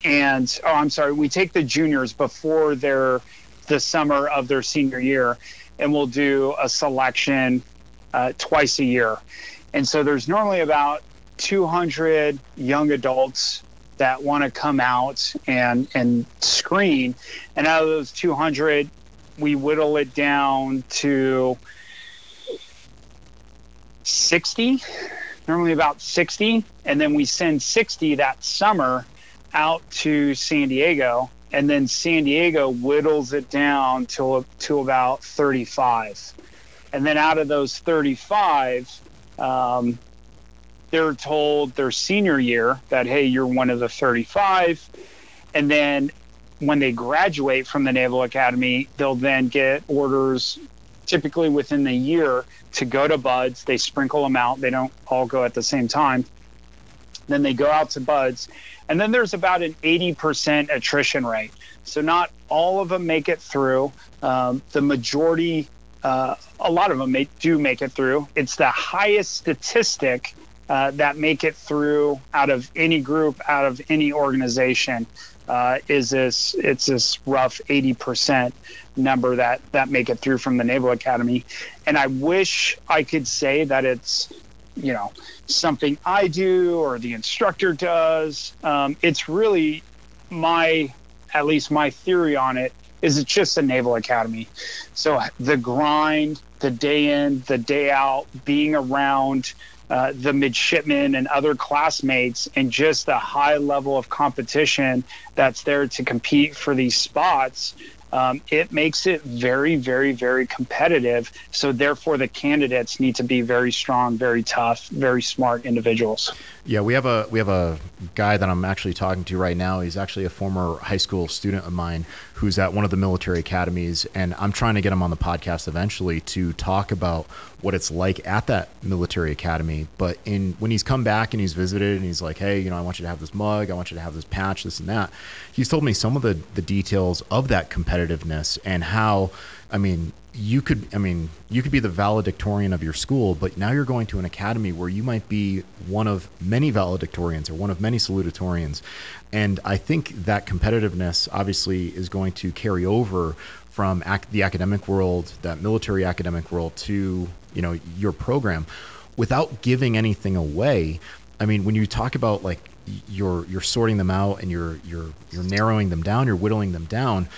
and oh, I'm sorry, we take the juniors before their the summer of their senior year, and we'll do a selection uh, twice a year. And so there's normally about 200 young adults that want to come out and and screen. And out of those 200, we whittle it down to 60, normally about 60, and then we send 60 that summer out to San Diego and then San Diego whittles it down to to about 35, and then out of those 35, um, they're told their senior year that hey, you're one of the 35, and then when they graduate from the Naval Academy, they'll then get orders typically within the year to go to BUD/S. They sprinkle them out. They don't all go at the same time. Then they go out to BUD/S and then there's about an 80% attrition rate. So not all of them make it through. Um, the majority, uh, a lot of them may, do make it through. It's the highest statistic uh, that make it through out of any group, out of any organization. Uh, is this it's this rough 80% number that that make it through from the Naval Academy, and I wish I could say that it's you know something I do or the instructor does. Um, it's really my, at least my theory on it is it's just a naval academy. So the grind, the day in, the day out, being around uh, the midshipmen and other classmates, and just the high level of competition that's there to compete for these spots um, it makes it very, very, very competitive. So therefore, the candidates need to be very strong, very tough, very smart individuals. Yeah, we have a we have a guy that I'm actually talking to right now. He's actually a former high school student of mine who's at one of the military academies, and I'm trying to get him on the podcast eventually to talk about what it's like at that military academy. But in when he's come back and he's visited and he's like, hey, you know, I want you to have this mug, I want you to have this patch, this and that. He's told me some of the the details of that competitiveness and how, I mean, you could i mean you could be the valedictorian of your school but now you're going to an academy where you might be one of many valedictorians or one of many salutatorians. And i think that competitiveness obviously is going to carry over from ac- the academic world that military academic world to you know your program. Without giving anything away i mean when you talk about like you're you're sorting them out and you're you're you're narrowing them down you're whittling them down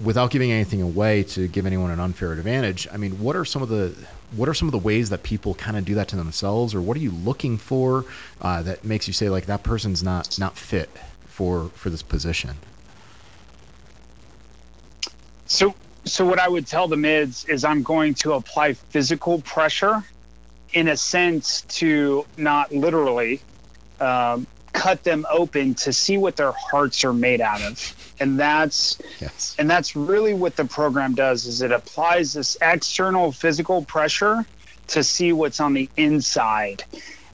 without giving anything away to give anyone an unfair advantage, I mean, what are some of the what are some of the ways that people kind of do that to themselves, or what are you looking for uh, that makes you say like that person's not not fit for for this position? So, so what I would tell the mids is I'm going to apply physical pressure, in a sense, to not literally um, cut them open to see what their hearts are made out of, and that's Yes. and that's really what the program does is it applies this external physical pressure to see what's on the inside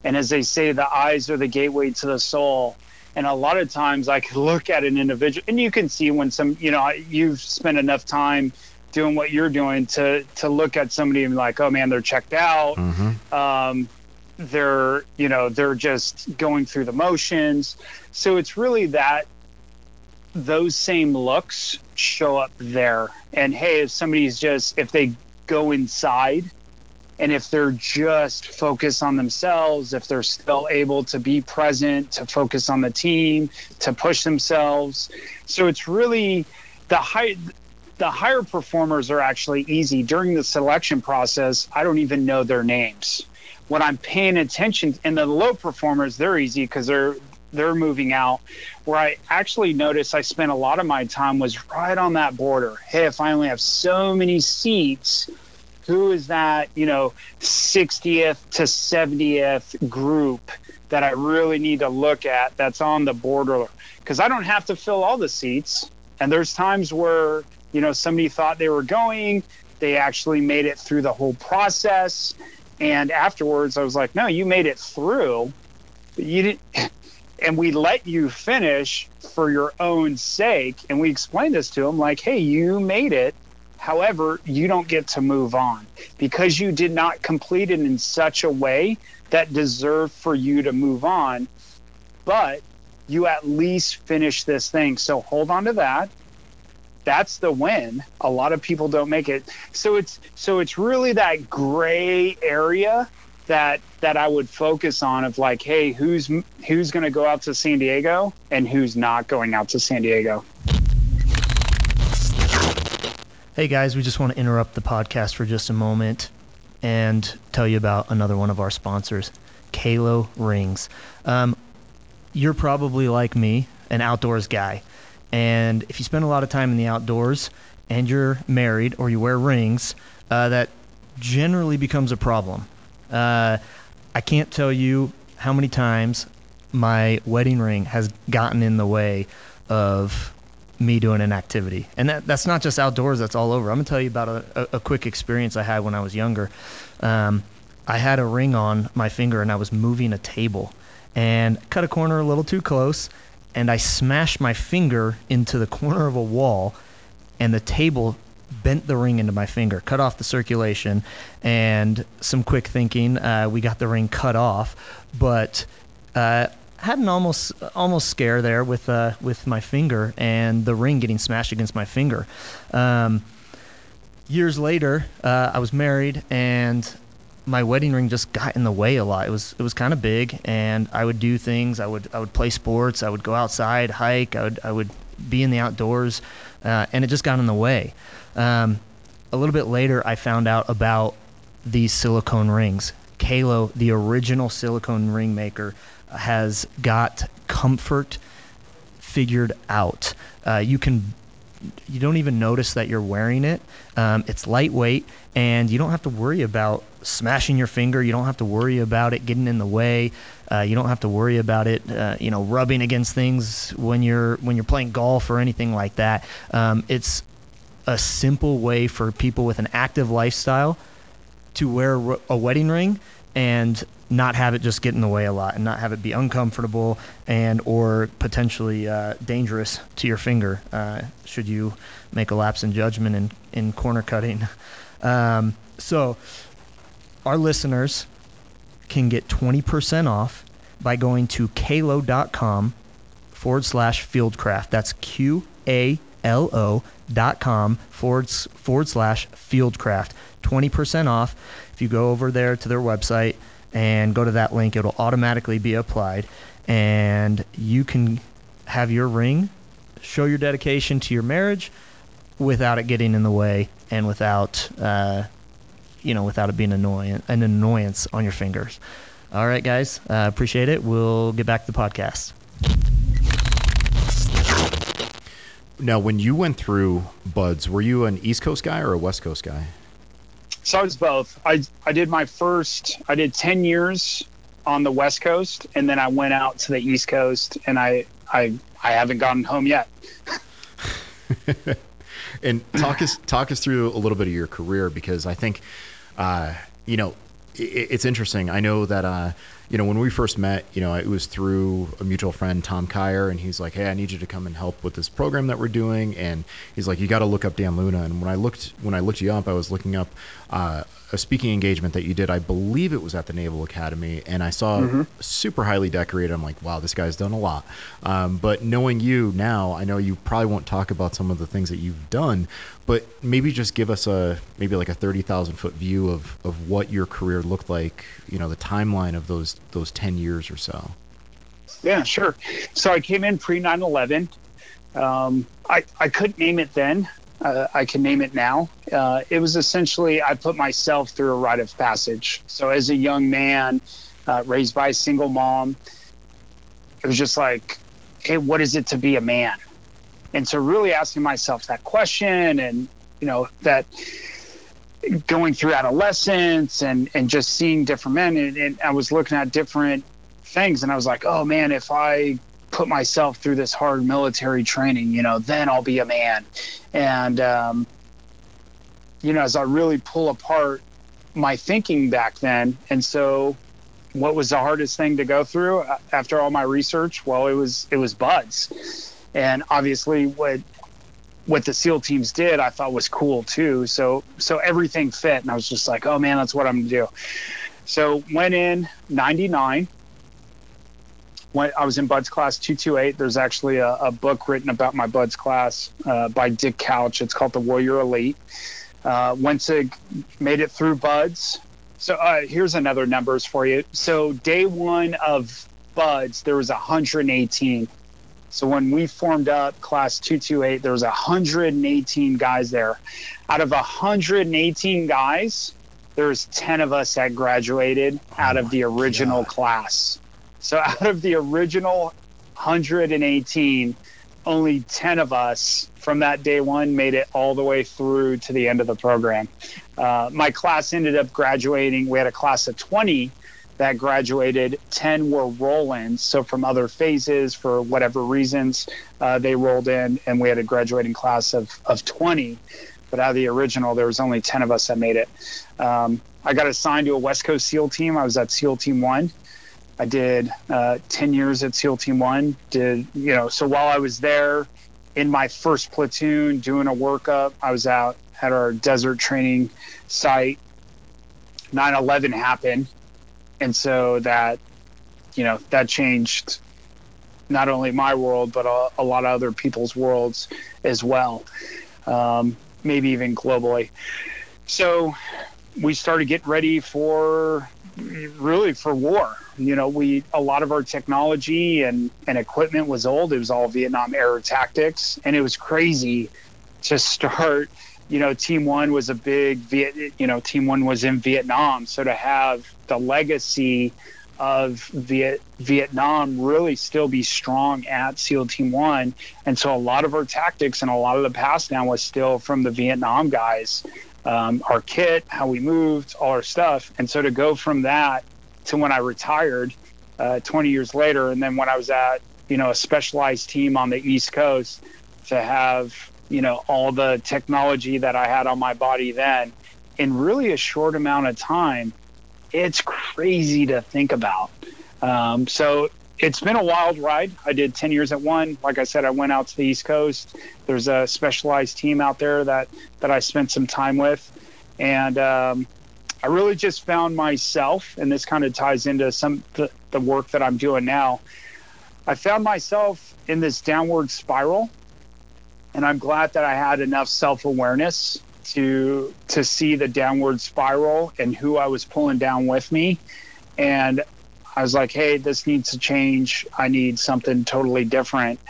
and as they say the eyes are the gateway to the soul and a lot of times i could look at an individual and you can see when some you know you've spent enough time doing what you're doing to to look at somebody and be like oh man they're checked out Mm-hmm. um, they're you know they're just going through the motions. So it's really that those same looks show up there. And hey if somebody's just if they go inside and if they're just focused on themselves if they're still able to be present to focus on the team to push themselves. So it's really the high the higher performers are actually easy. During the selection process i don't even know their names when i'm paying attention and the low performers they're easy because they're they're moving out. Where i actually noticed i spent a lot of my time was right on that border. Hey if i only have so many seats. Who is that you know 60th to 70th group that i really need to look at that's on the border? Because i don't have to fill all the seats. And there's times where you know somebody thought they were going. They actually made it through the whole process and afterwards i was like no you made it through. You didn't and we let you finish for your own sake. And we explained this to him like hey you made it. However you don't get to move on because you did not complete it in such a way that deserved for you to move on. But you at least finish this thing. So hold on to that that's the win a lot of people don't make it so it's so it's really that gray area that that I would focus on of like hey who's who's going to go out to San Diego and who's not going out to San Diego Hey guys, we just want to interrupt the podcast for just a moment and tell you about another one of our sponsors, Qalo Rings. Um, you're probably like me, an outdoors guy. And if you spend a lot of time in the outdoors and you're married or you wear rings, uh, that generally becomes a problem. Uh, I can't tell you how many times my wedding ring has gotten in the way of me doing an activity. And that, that's not just outdoors, that's all over. I'm going to tell you about a, a, quick experience I had when I was younger. Um, I had a ring on my finger and I was moving a table and cut a corner a little too close and I smashed my finger into the corner of a wall and the table bent the ring into my finger, cut off the circulation, and some quick thinking, uh, we got the ring cut off, but uh, had an almost almost scare there with uh, with my finger and the ring getting smashed against my finger. Um, years later, uh, I was married and my wedding ring just got in the way a lot. It was it was kind of big, and I would do things. I would I would play sports. I would go outside, hike. I would I would be in the outdoors, uh, and it just got in the way. Um, a little bit later, I found out about these silicone rings. Qalo, the original silicone ring maker, has got comfort figured out. Uh, you can you don't even notice that you're wearing it. Um, it's lightweight, and you don't have to worry about smashing your finger. You don't have to worry about it getting in the way. Uh, you don't have to worry about it, uh, you know, rubbing against things when you're when you're playing golf or anything like that. Um, it's a simple way for people with an active lifestyle to wear a wedding ring and not have it just get in the way a lot and not have it be uncomfortable and or potentially uh, dangerous to your finger uh, should you make a lapse in judgment in, in corner cutting. Um, so our listeners can get 20% off by going to qalo.com forward slash fieldcraft. That's Q A L O dot com forward, forward slash fieldcraft. 20% off. If you go over there to their website and go to that link, it'll automatically be applied. And you can have your ring show your dedication to your marriage without it getting in the way and without, uh, you know, without it being annoying, an annoyance on your fingers. All right, guys. Uh, appreciate it. We'll get back to the podcast. now, when you went through BUD/S, were you an East Coast guy or a West Coast guy? So I was both. I I did my first. I did ten years on the West Coast, and then I went out to the East Coast, and I I I haven't gotten home yet. and talk us talk us through a little bit of your career because I think, uh, you know, it, it's interesting. I know that uh, you know, when we first met, you know, it was through a mutual friend, Tom Kyer, and he's like, "Hey, I need you to come and help with this program that we're doing." And he's like, "You got to look up Dan Luna." And when I looked when I looked you up, I was looking up uh, a speaking engagement that you did. I believe it was at the Naval Academy, and I saw mm-hmm. super highly decorated. I'm like, wow, this guy's done a lot. Um, but knowing you now, I know you probably won't talk about some of the things that you've done, but maybe just give us a maybe like a thirty thousand foot view of of what your career looked like. You know, the timeline of those those ten years or so. Yeah, sure. So I came in pre 9 11. Um, I, I couldn't name it then. Uh, I can name it now. Uh, it was essentially I put myself through a rite of passage. So as a young man, uh, raised by a single mom, it was just like, hey, what is it to be a man? And so really asking myself that question, and you know that going through adolescence and and just seeing different men, and, and I was looking at different things, and I was like, oh man, if I put myself through this hard military training, you know, then I'll be a man. And, um, you know, as I really pull apart my thinking back then, and so what was the hardest thing to go through after all my research? Well, it was it was BUD/S, and obviously what what the SEAL teams did, I thought was cool too. So so everything fit, and I was just like, oh man, that's what I'm gonna do. So went in '99 when I was in BUD/S class 228. There's actually a, a book written about my BUD/S class uh, by Dick Couch. It's called The Warrior Elite. Uh, went to made it through BUD/S. So uh, here's another numbers for you. So day one of BUD/S, there was 118. So when we formed up class 228, there was 118 guys there. Out of 118 guys, there's 10 of us that graduated out of the original God. class. So out of the original 118, only 10 of us from that day one made it all the way through to the end of the program. Uh, my class ended up graduating. We had a class of 20 that graduated. 10 were roll ins. So from other phases, for whatever reasons, uh, they rolled in, and we had a graduating class of, of 20. But out of the original, there was only 10 of us that made it. Um, I got assigned to a West Coast SEAL team. I was at SEAL Team One. I did uh, 10 years at SEAL Team One. Did, you know, so while I was there in my first platoon doing a workup, I was out at our desert training site. 9 11 happened. And so that, you know, that changed not only my world, but a, a lot of other people's worlds as well, um, maybe even globally. So we started getting ready for really for war. You know, we a lot of our technology and and equipment was old. It was all Vietnam era tactics, and it was crazy to start. You know, Team One was a big Viet. You know, Team One was in Vietnam, so to have the legacy of Viet, Vietnam really still be strong at SEAL Team One, and so a lot of our tactics and a lot of the pass down was still from the Vietnam guys um, our kit, how we moved, all our stuff. And so to go from that to when I retired uh, 20 years later, and then when I was at, you know, a specialized team on the East Coast to have, you know, all the technology that I had on my body then in really a short amount of time, it's crazy to think about. Um, so it's been a wild ride. I did 10 years at one. Like I said, I went out to the East Coast. There's a specialized team out there that, that I spent some time with. And um, I really just found myself, and this kind of ties into some the, the work that I'm doing now. I found myself in this downward spiral, and I'm glad that I had enough self-awareness to to see the downward spiral and who I was pulling down with me. And I was like, hey, this needs to change. I need something totally different.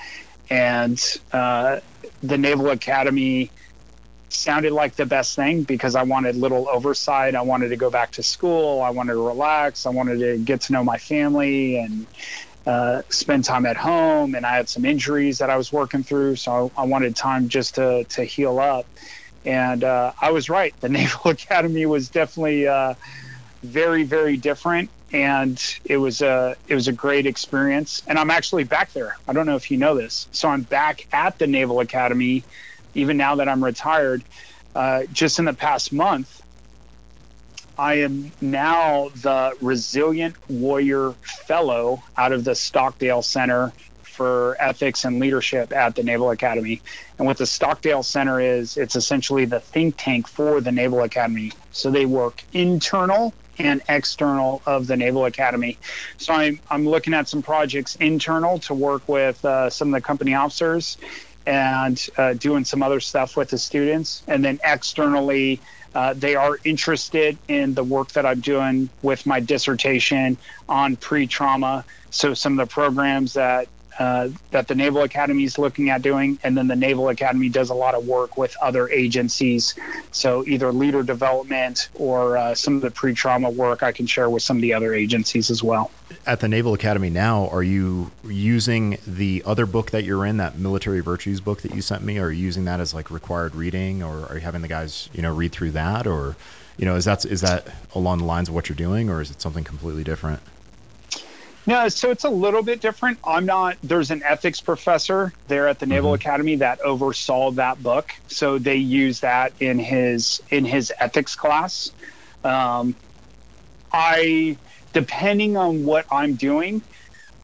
And uh, the Naval Academy sounded like the best thing because I wanted little oversight. I wanted to go back to school. I wanted to relax. I wanted to get to know my family and uh, spend time at home, and I had some injuries that I was working through, so I, I wanted time just to to heal up. And uh, I was right. The Naval Academy was definitely uh, very, very different, and it was a it was a great experience. And I'm actually back there. I don't know if you know this, so I'm back at the Naval Academy, even now that I'm retired. Uh, just in the past month, I am now the Resilient Warrior Fellow out of the Stockdale Center for Ethics and Leadership at the Naval Academy. And what the Stockdale Center is, it's essentially the think tank for the Naval Academy. So they work internal and external of the Naval Academy. So I'm, I'm looking at some projects internal to work with uh, some of the company officers and uh, doing some other stuff with the students. And then externally, uh, they are interested in the work that I'm doing with my dissertation on pre trauma. So, some of the programs that uh, that the Naval Academy is looking at doing, and then the Naval Academy does a lot of work with other agencies. So either leader development or uh, some of the pre-trauma work I can share with some of the other agencies as well. At the Naval Academy now, are you using the other book that you're in, that military virtues book that you sent me? Are you using that as like required reading, or are you having the guys, you know, read through that, or, you know, is that is that along the lines of what you're doing, or is it something completely different? No, so it's a little bit different. I'm not, there's an ethics professor there at the Naval mm-hmm. Academy that oversaw that book. So they use that in his, in his ethics class. Um, I, depending on what I'm doing,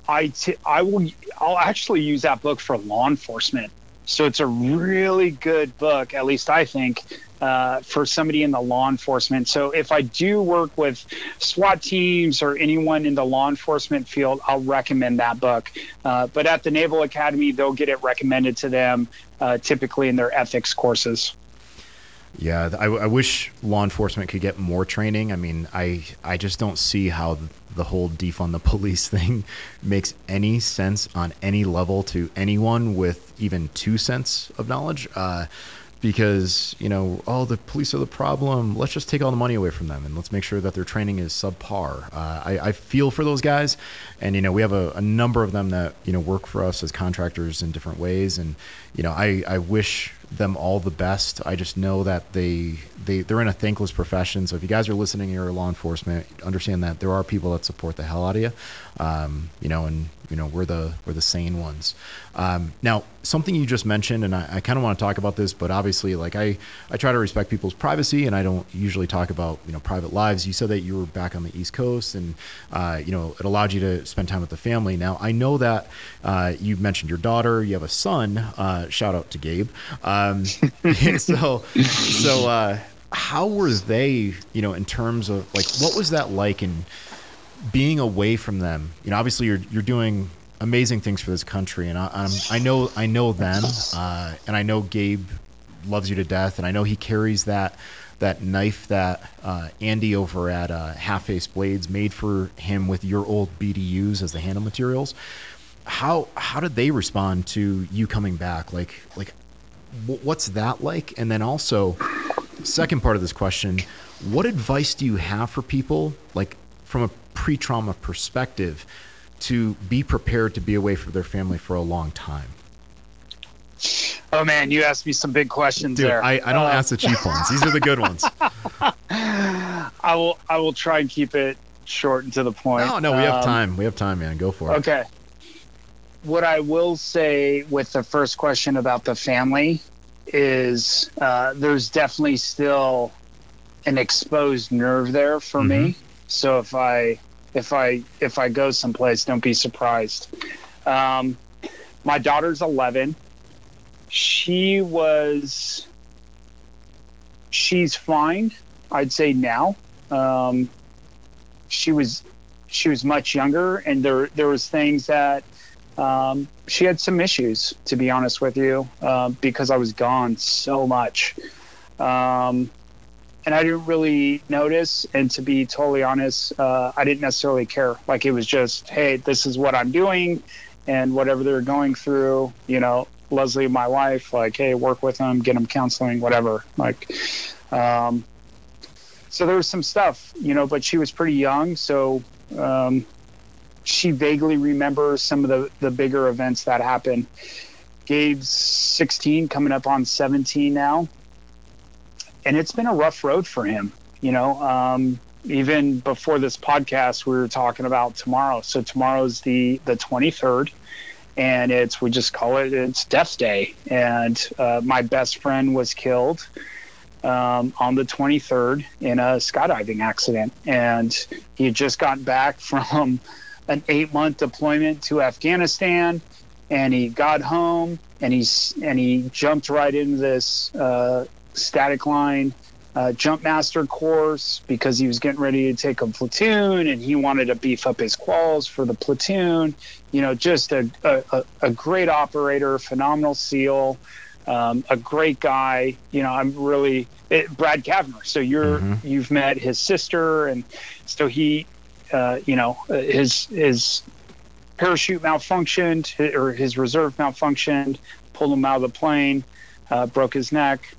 I, t- I will, I'll actually use that book for law enforcement. So it's a really good book, at least I think, uh, for somebody in the law enforcement. So if I do work with SWAT teams or anyone in the law enforcement field, I'll recommend that book. Uh, but at the Naval Academy, they'll get it recommended to them, uh, typically in their ethics courses. Yeah, I, I, wish law enforcement could get more training. I mean, I I just don't see how the whole defund the police thing makes any sense on any level to anyone with even two cents of knowledge. Uh, because you know, oh, the police are the problem. Let's just take all the money away from them and let's make sure that their training is subpar. Uh, I, I, feel for those guys, and you know, we have a, a, number of them that you know work for us as contractors in different ways, and you know, I, I wish them all the best. I just know that they they they're in a thankless profession. So if you guys are listening, you're law enforcement, understand that there are people that support the hell out of you, um, you know, and you know we're the we're the sane ones. Um, now, something you just mentioned, and I, I kind of want to talk about this, but obviously, like I I try to respect people's privacy, and I don't usually talk about you know private lives. You said that you were back on the East Coast, and uh, you know it allowed you to spend time with the family. Now, I know that uh, you mentioned your daughter, you have a son. Uh, shout out to Gabe. Um, so so. Uh, how were they, you know, in terms of like what was that like in being away from them? You know, obviously you're you're doing amazing things for this country, and I, I'm, I know I know them, uh, and I know Gabe loves you to death, and I know he carries that that knife that uh, Andy over at uh, Half Face Blades made for him with your old BDUs as the handle materials. How how did they respond to you coming back? Like like what's that like? And then also, second part of this question, what advice do you have for people, like from a pre trauma perspective, to be prepared to be away from their family for a long time? Oh man, you asked me some big questions Dude, there. I, I don't uh, ask the cheap ones. These are the good ones. I will I will try and keep it short and to the point. No, no, we have um, time. We have time, man. Go for it. Okay. What I will say with the first question about the family is uh, there's definitely still an exposed nerve there for mm-hmm. me. So if I if I if I go someplace, don't be surprised. Um, my daughter's 11. She was she's fine. I'd say now. Um, she was she was much younger, and there there was things that um, she had some issues, to be honest with you, uh, because I was gone so much. Um, and I didn't really notice. And to be totally honest, uh, I didn't necessarily care. Like it was just, hey, this is what I'm doing, and whatever they're going through, you know, Leslie, my wife, like, hey, work with them, get them counseling, whatever. Like, um, so there was some stuff, you know, but she was pretty young, so um, she vaguely remembers some of the the bigger events that happened. Gabe's 16, coming up on 17 now, and it's been a rough road for him. You know, um, even before this podcast, we were talking about tomorrow. So tomorrow's the the 23rd, and it's we just call it it's Death Day. And uh, my best friend was killed um, on the 23rd in a skydiving accident, and he had just got back from an eight month deployment to Afghanistan, and he got home and he's and he jumped right into this uh, static line uh, jump master course because he was getting ready to take a platoon and he wanted to beef up his quals for the platoon. You know, just a, a, a great operator, phenomenal SEAL, um, a great guy. You know, I'm really it, Brad Cavner. So you're mm-hmm. you've met his sister, and so he, uh, you know, his his parachute malfunctioned or his reserve malfunctioned, pulled him out of the plane, uh, broke his neck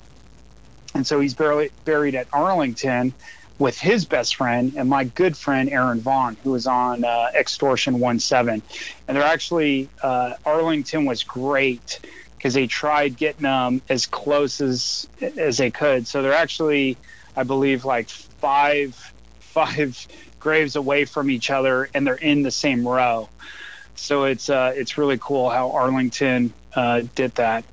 and so he's barely buried at Arlington with his best friend and my good friend Aaron Vaughn, who was on uh, Extortion 17. And they're actually, uh, Arlington was great because they tried getting them as close as as they could. So they're actually, I believe, like five five graves away from each other, and they're in the same row. So it's uh, it's really cool how Arlington uh, did that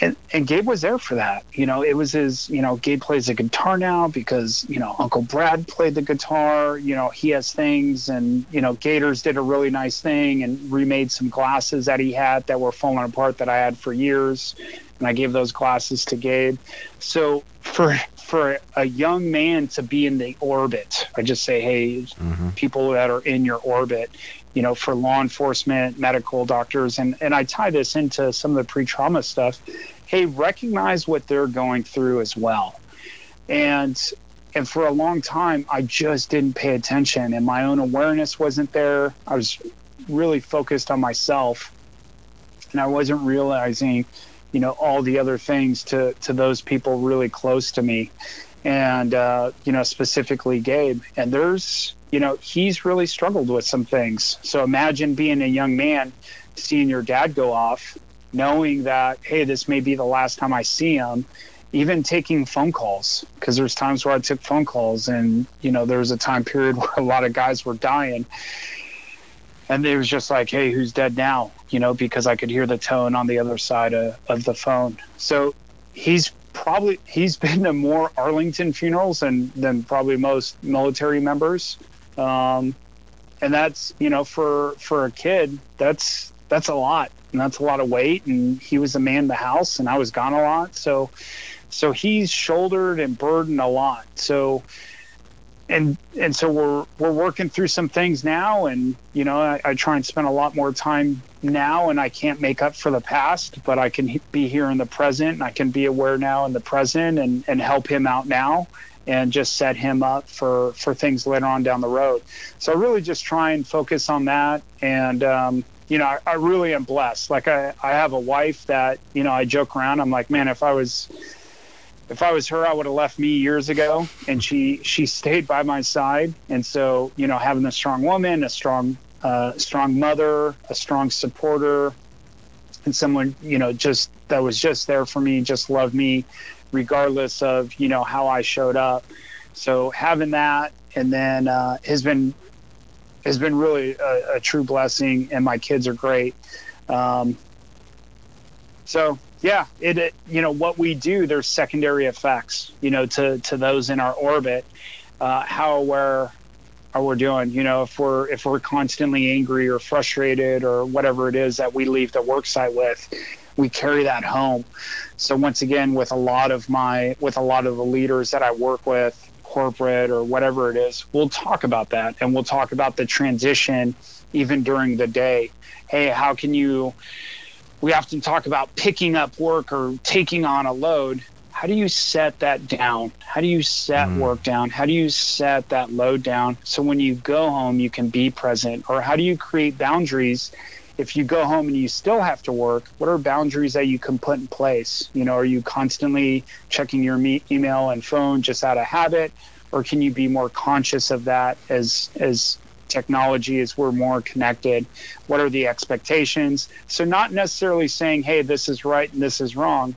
and, and Gabe was there for that. You know, it was his, you know, Gabe plays the guitar now because, you know, Uncle Brad played the guitar. You know, he has things and, you know, Gatorz did a really nice thing and remade some glasses that he had that were falling apart that I had for years. And I gave those glasses to Gabe. So for for a young man to be in the orbit, I just say, hey, mm-hmm. people that are in your orbit, you know, for law enforcement, medical doctors, and, and I tie this into some of the pre trauma stuff. Hey, recognize what they're going through as well. And and for a long time I just didn't pay attention and my own awareness wasn't there. I was really focused on myself and I wasn't realizing, you know, all the other things to to those people really close to me. And uh, you know, specifically Gabe. And there's you know, he's really struggled with some things. So imagine being a young man, seeing your dad go off, knowing that, hey, this may be the last time I see him, even taking phone calls, because there's times where I took phone calls and, you know, there was a time period where a lot of guys were dying. And it was just like, hey, who's dead now? You know, because I could hear the tone on the other side of, of the phone. So he's probably he's been to more Arlington funerals than than probably most military members. Um, and that's you know for for a kid that's that's a lot and that's a lot of weight. And he was the man in the house and I was gone a lot. So so he's shouldered and burdened a lot. So and and so we're we're working through some things now. And you know I, I, try and spend a lot more time now and I can't make up for the past but I can be here in the present and I can be aware now in the present and and help him out now and just set him up for for things later on down the road. So I really just try and focus on that. And um, you know, I, I, really am blessed. Like I, I have a wife that you know I joke around. I'm like, man, if I was if I was her, I would have left me years ago. And she she stayed by my side. And so you know, having a strong woman, a strong uh, strong mother, a strong supporter, and someone you know just that was just there for me, just loved me regardless of you know how I showed up. So having that, and then uh, has been has been really a, a, true blessing, and my kids are great. Um, so yeah, it, it, you know what we do. There's secondary effects, you know, to to those in our orbit. Uh, how aware are we doing? You know, if we're if we're constantly angry or frustrated or whatever it is that we leave the work site with, we carry that home. So once again, with a lot of my with a lot of the leaders that I work with, corporate or whatever it is, we'll talk about that and we'll talk about the transition even during the day. Hey, how can you we often talk about picking up work or taking on a load. How do you set that down? How do you set mm. work down? How do you set that load down so when you go home you can be present? Or how do you create boundaries if you go home and you still have to work, what are boundaries that you can put in place? You know, are you constantly checking your me- email and phone just out of habit, or can you be more conscious of that as as technology as we're more connected? What are the expectations? So, not necessarily saying, hey, this is right and this is wrong.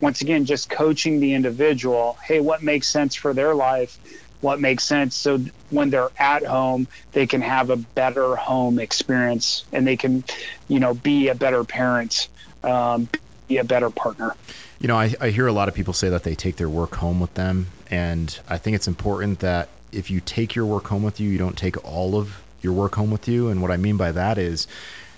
Once again, just coaching the individual, hey, what makes sense for their life? What makes sense so when they're at home, they can have a better home experience and they can, you know, be a better parent, um, be a better partner. You know, I, I hear a lot of people say that they take their work home with them. And I think it's important that if you take your work home with you, you don't take all of your work home with you. And what I mean by that is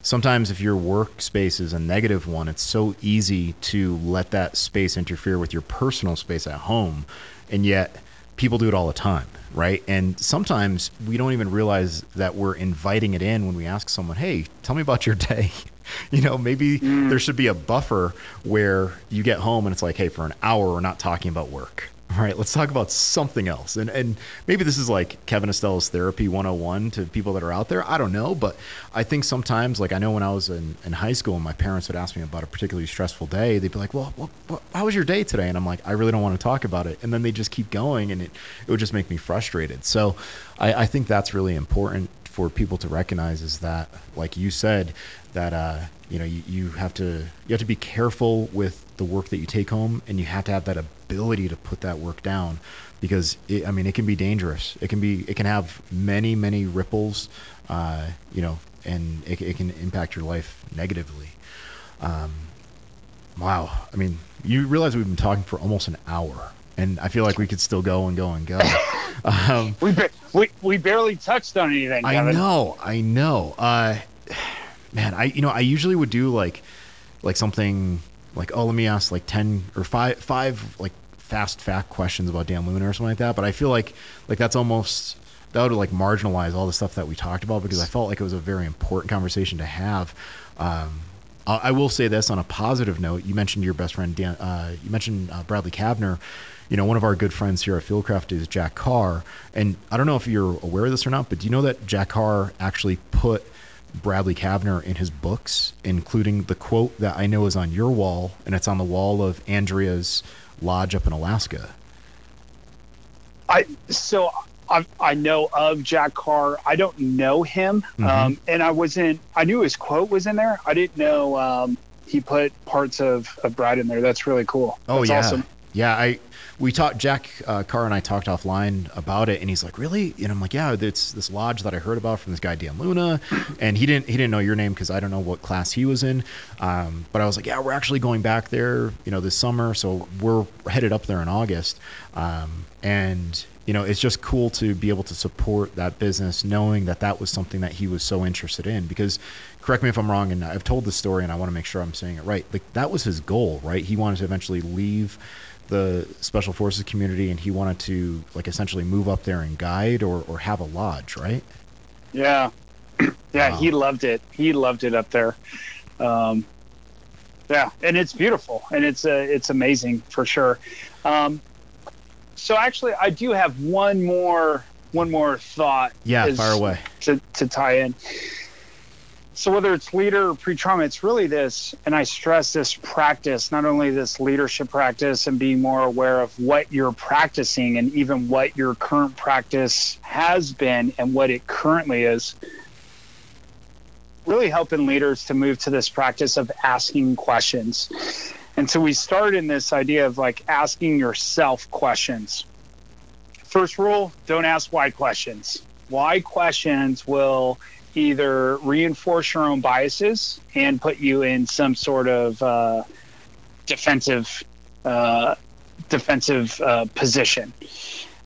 sometimes if your workspace is a negative one, it's so easy to let that space interfere with your personal space at home. And yet, people do it all the time, right? And sometimes we don't even realize that we're inviting it in when we ask someone, hey, tell me about your day. you know, maybe mm. there should be a buffer where you get home and it's like, hey, for an hour, we're not talking about work all right, let's talk about something else. And and maybe this is like Kevin Estela's therapy 101 to people that are out there. I don't know, but I think sometimes, like I know when I was in, in high school and my parents would ask me about a particularly stressful day, they'd be like, well, how was your day today? And I'm like, I really don't want to talk about it. And then they just keep going and it, it would just make me frustrated. So I, I think that's really important for people to recognize is that, like you said, that uh, you know you, you have to you have to be careful with the work that you take home, and you have to have that ability to put that work down, because it, I mean it can be dangerous. It can be it can have many many ripples, uh, you know, and it, it can impact your life negatively. Um, wow, I mean, you realize we've been talking for almost an hour, and I feel like we could still go and go and go. Um, we, we we barely touched on anything. Kevin. I know, I know. Uh, man, I you know I usually would do like like something like oh let me ask like ten or five five like fast fact questions about Dan Luna or something like that. But I feel like like that's almost that would like marginalize all the stuff that we talked about because I felt like it was a very important conversation to have. Um, I will say this on a positive note. You mentioned your best friend Dan. Uh, you mentioned uh, Bradley Cavner. You know, one of our good friends here at Fieldcraft is Jack Carr, and I don't know if you're aware of this or not, but do you know that Jack Carr actually put Bradley Cavner in his books, including the quote that I know is on your wall, and it's on the wall of Andrea's lodge up in Alaska. I so I, I know of Jack Carr. I don't know him, mm-hmm. um, and I wasn't. I knew his quote was in there. I didn't know um, he put parts of, of Brad in there. That's really cool. Oh That's yeah, awesome. yeah. I we talked Jack uh, Carr and I talked offline about it, and he's like, "Really?" And I'm like, "Yeah, it's this lodge that I heard about from this guy Dan Luna," and he didn't he didn't know your name because I don't know what class he was in. Um, but I was like, "Yeah, we're actually going back there, you know, this summer, so we're headed up there in August." Um, and you know, it's just cool to be able to support that business, knowing that that was something that he was so interested in. Because, correct me if I'm wrong, and I've told the story, and I want to make sure I'm saying it right. Like that was his goal, right? He wanted to eventually leave the special forces community and he wanted to like essentially move up there and guide or, or have a lodge right? Yeah. Yeah wow. he loved it. He loved it up there. Um, yeah and it's beautiful and it's uh, it's amazing for sure. Um, so actually i do have one more one more thought yeah far away. to, to tie in so whether it's leader or pre-trauma, it's really this, and I stress this practice, not only this leadership practice and being more aware of what you're practicing and even what your current practice has been and what it currently is. Really helping leaders to move to this practice of asking questions. And so we start in this idea of like asking yourself questions. First rule, don't ask why questions. Why questions will either reinforce your own biases and put you in some sort of uh, defensive uh, defensive uh, position.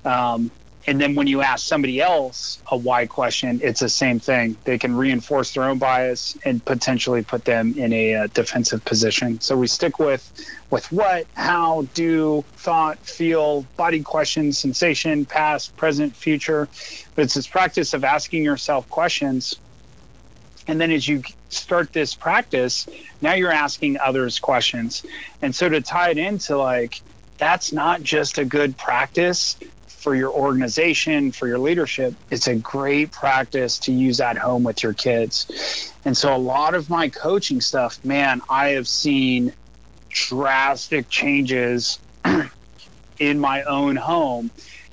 Um, and then when you ask somebody else a why question, it's the same thing. They can reinforce their own bias and potentially put them in a, uh, defensive position. So we stick with with what, how, do, thought, feel, body questions, sensation, past, present, future. But it's this practice of asking yourself questions. And then as you start this practice, now you're asking others questions. And so to tie it into like, that's not just a good practice for your organization, for your leadership. It's a great practice to use at home with your kids. And so a lot of my coaching stuff, man, I have seen drastic changes in my own home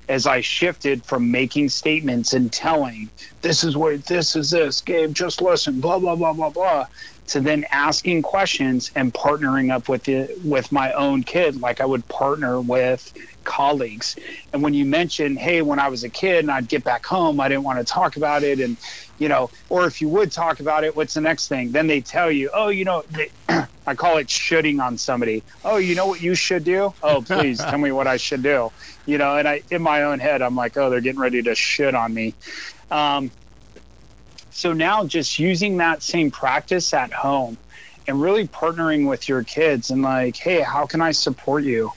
as I shifted from making statements and telling, this is what this is this, Gabe, just listen, blah, blah, blah, blah, blah, to then asking questions and partnering up with it with my own kid like I would partner with colleagues. And when you mention, hey, when I was a kid and I'd get back home, I didn't want to talk about it and you know, or if you would talk about it, what's the next thing? Then they tell you, oh, you know, they, I call it shooting on somebody. Oh, you know what you should do? Oh, please tell me what I should do. You know, and I, in my own head, I'm like, oh, they're getting ready to shit on me. Um, so now just using that same practice at home and really partnering with your kids and like, hey, how can I support you?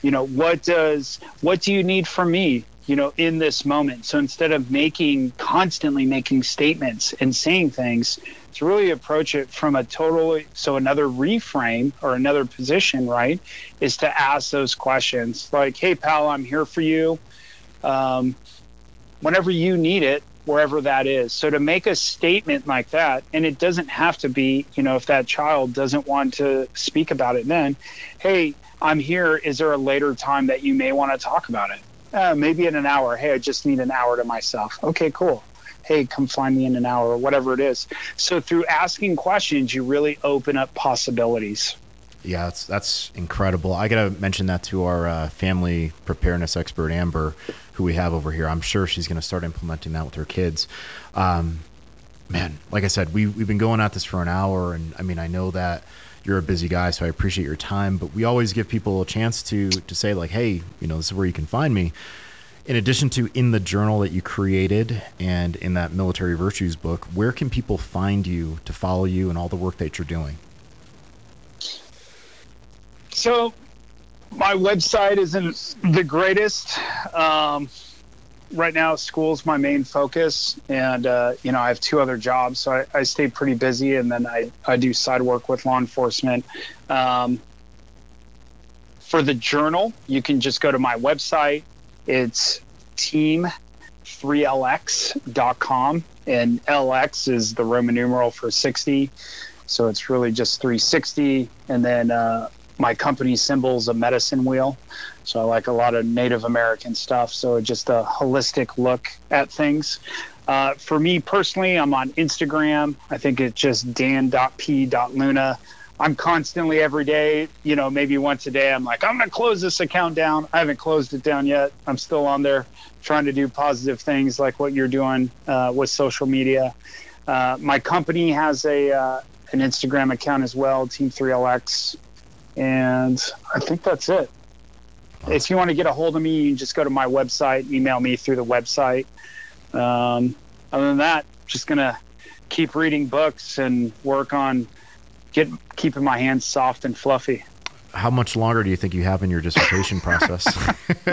You know, what does, what do you need from me? you know, in this moment. So instead of making constantly making statements and saying things, to really approach it from a totally so another reframe or another position, right, is to ask those questions like, "Hey, pal, I'm here for you. Um, whenever you need it, wherever that is." So to make a statement like that, and it doesn't have to be, you know, if that child doesn't want to speak about it, then, "Hey, I'm here. Is there a later time that you may want to talk about it?" Uh, maybe in an hour. Hey, I just need an hour to myself. Okay, cool hey, come find me in an hour or whatever it is. So through asking questions, you really open up possibilities. Yeah, that's that's incredible. I gotta mention that to our uh, family preparedness expert Amber, who we have over here. I'm sure she's gonna start implementing that with her kids. Um, man, like I said, we we've been going at this for an hour, and I mean, I know that you're a busy guy, so I appreciate your time. But we always give people a chance to to say like, hey, you know, this is where you can find me in addition to in the journal that you created and in that military virtues book, where can people find you to follow you and all the work that you're doing? So, my website isn't the greatest. Um, right now, school's my main focus, and uh, you know I have two other jobs, so I, I, stay pretty busy, and then I I do side work with law enforcement. Um, for the journal, you can just go to my website, it's team3lx.com, and LX is the Roman numeral for 60. So it's really just 360. And then uh, my company symbol is a medicine wheel. So I like a lot of Native American stuff. So just a holistic look at things. Uh, for me personally, I'm on Instagram. I think it's just dan.p.luna. I'm constantly every day, you know, maybe once a day, I'm like, I'm going to close this account down. I haven't closed it down yet. I'm still on there trying to do positive things like what you're doing uh, with social media. Uh, my company has a uh, an Instagram account as well, Team 3LX, and I think that's it. If you want to get a hold of me, you can just go to my website, email me through the website. Um, other than that, just gonna keep reading books and work on get keeping my hands soft and fluffy. How much longer do you think you have in your dissertation process?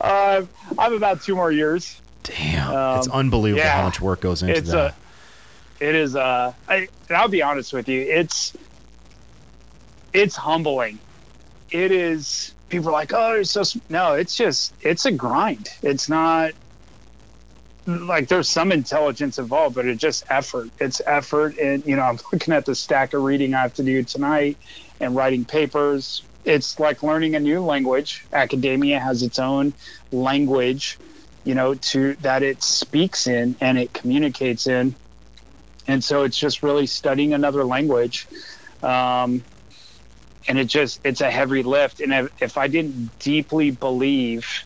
uh, I'm about two more years. Damn, um, it's unbelievable yeah, how much work goes into it's that. A, it is. Uh, I, I'll be honest with you. It's it's humbling. It is. People are like, "Oh, it's so." No, it's just. It's a grind. It's not like there's some intelligence involved, but it's just effort. It's effort, and you know, I'm looking at the stack of reading I have to do tonight, and writing papers. It's like learning a new language. Academia has its own language, you know, to that it speaks in and it communicates in, and so it's just really studying another language. Um, and it just it's a heavy lift and if, if i didn't deeply believe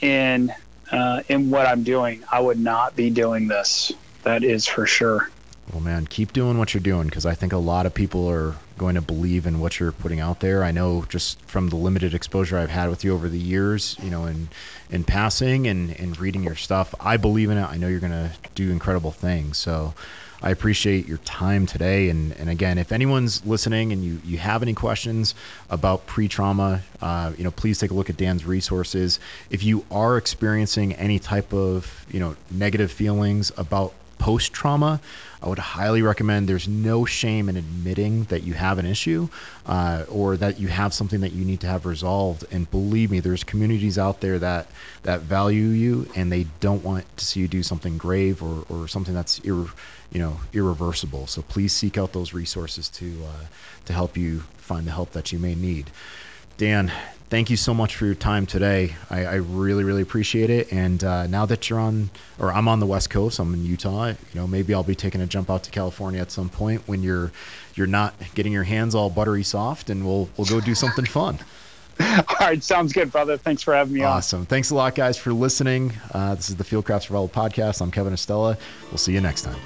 in uh, in what I'm doing, I would not be doing this. That is for sure. Well, man, keep doing what you're doing because I think a lot of people are going to believe in what you're putting out there. I know just from the limited exposure I've had with you over the years, you know, in in passing and, and reading your stuff, I believe in it. I know you're going to do incredible things. So I appreciate your time today. And, and again, if anyone's listening and you, you have any questions about pre trauma, uh, you know, please take a look at Dan's resources. If you are experiencing any type of, you know, negative feelings about post trauma, I would highly recommend there's no shame in admitting that you have an issue uh, or that you have something that you need to have resolved. And believe me, there's communities out there that, that value you and they don't want to see you do something grave or, or something that's you know irreversible. So please seek out those resources to uh, to help you find the help that you may need. Dan, thank you so much for your time today. I, I really, really appreciate it. And uh, now that you're on, or I'm on the West Coast, I'm in Utah. You know, maybe I'll be taking a jump out to California at some point when you're you're not getting your hands all buttery soft, and we'll we'll go do something fun. All right, sounds good, brother. Thanks for having me awesome. on. Awesome. Thanks a lot, guys, for listening. Uh, this is the Fieldcraft Survival Podcast. I'm Kevin Estela. We'll see you next time.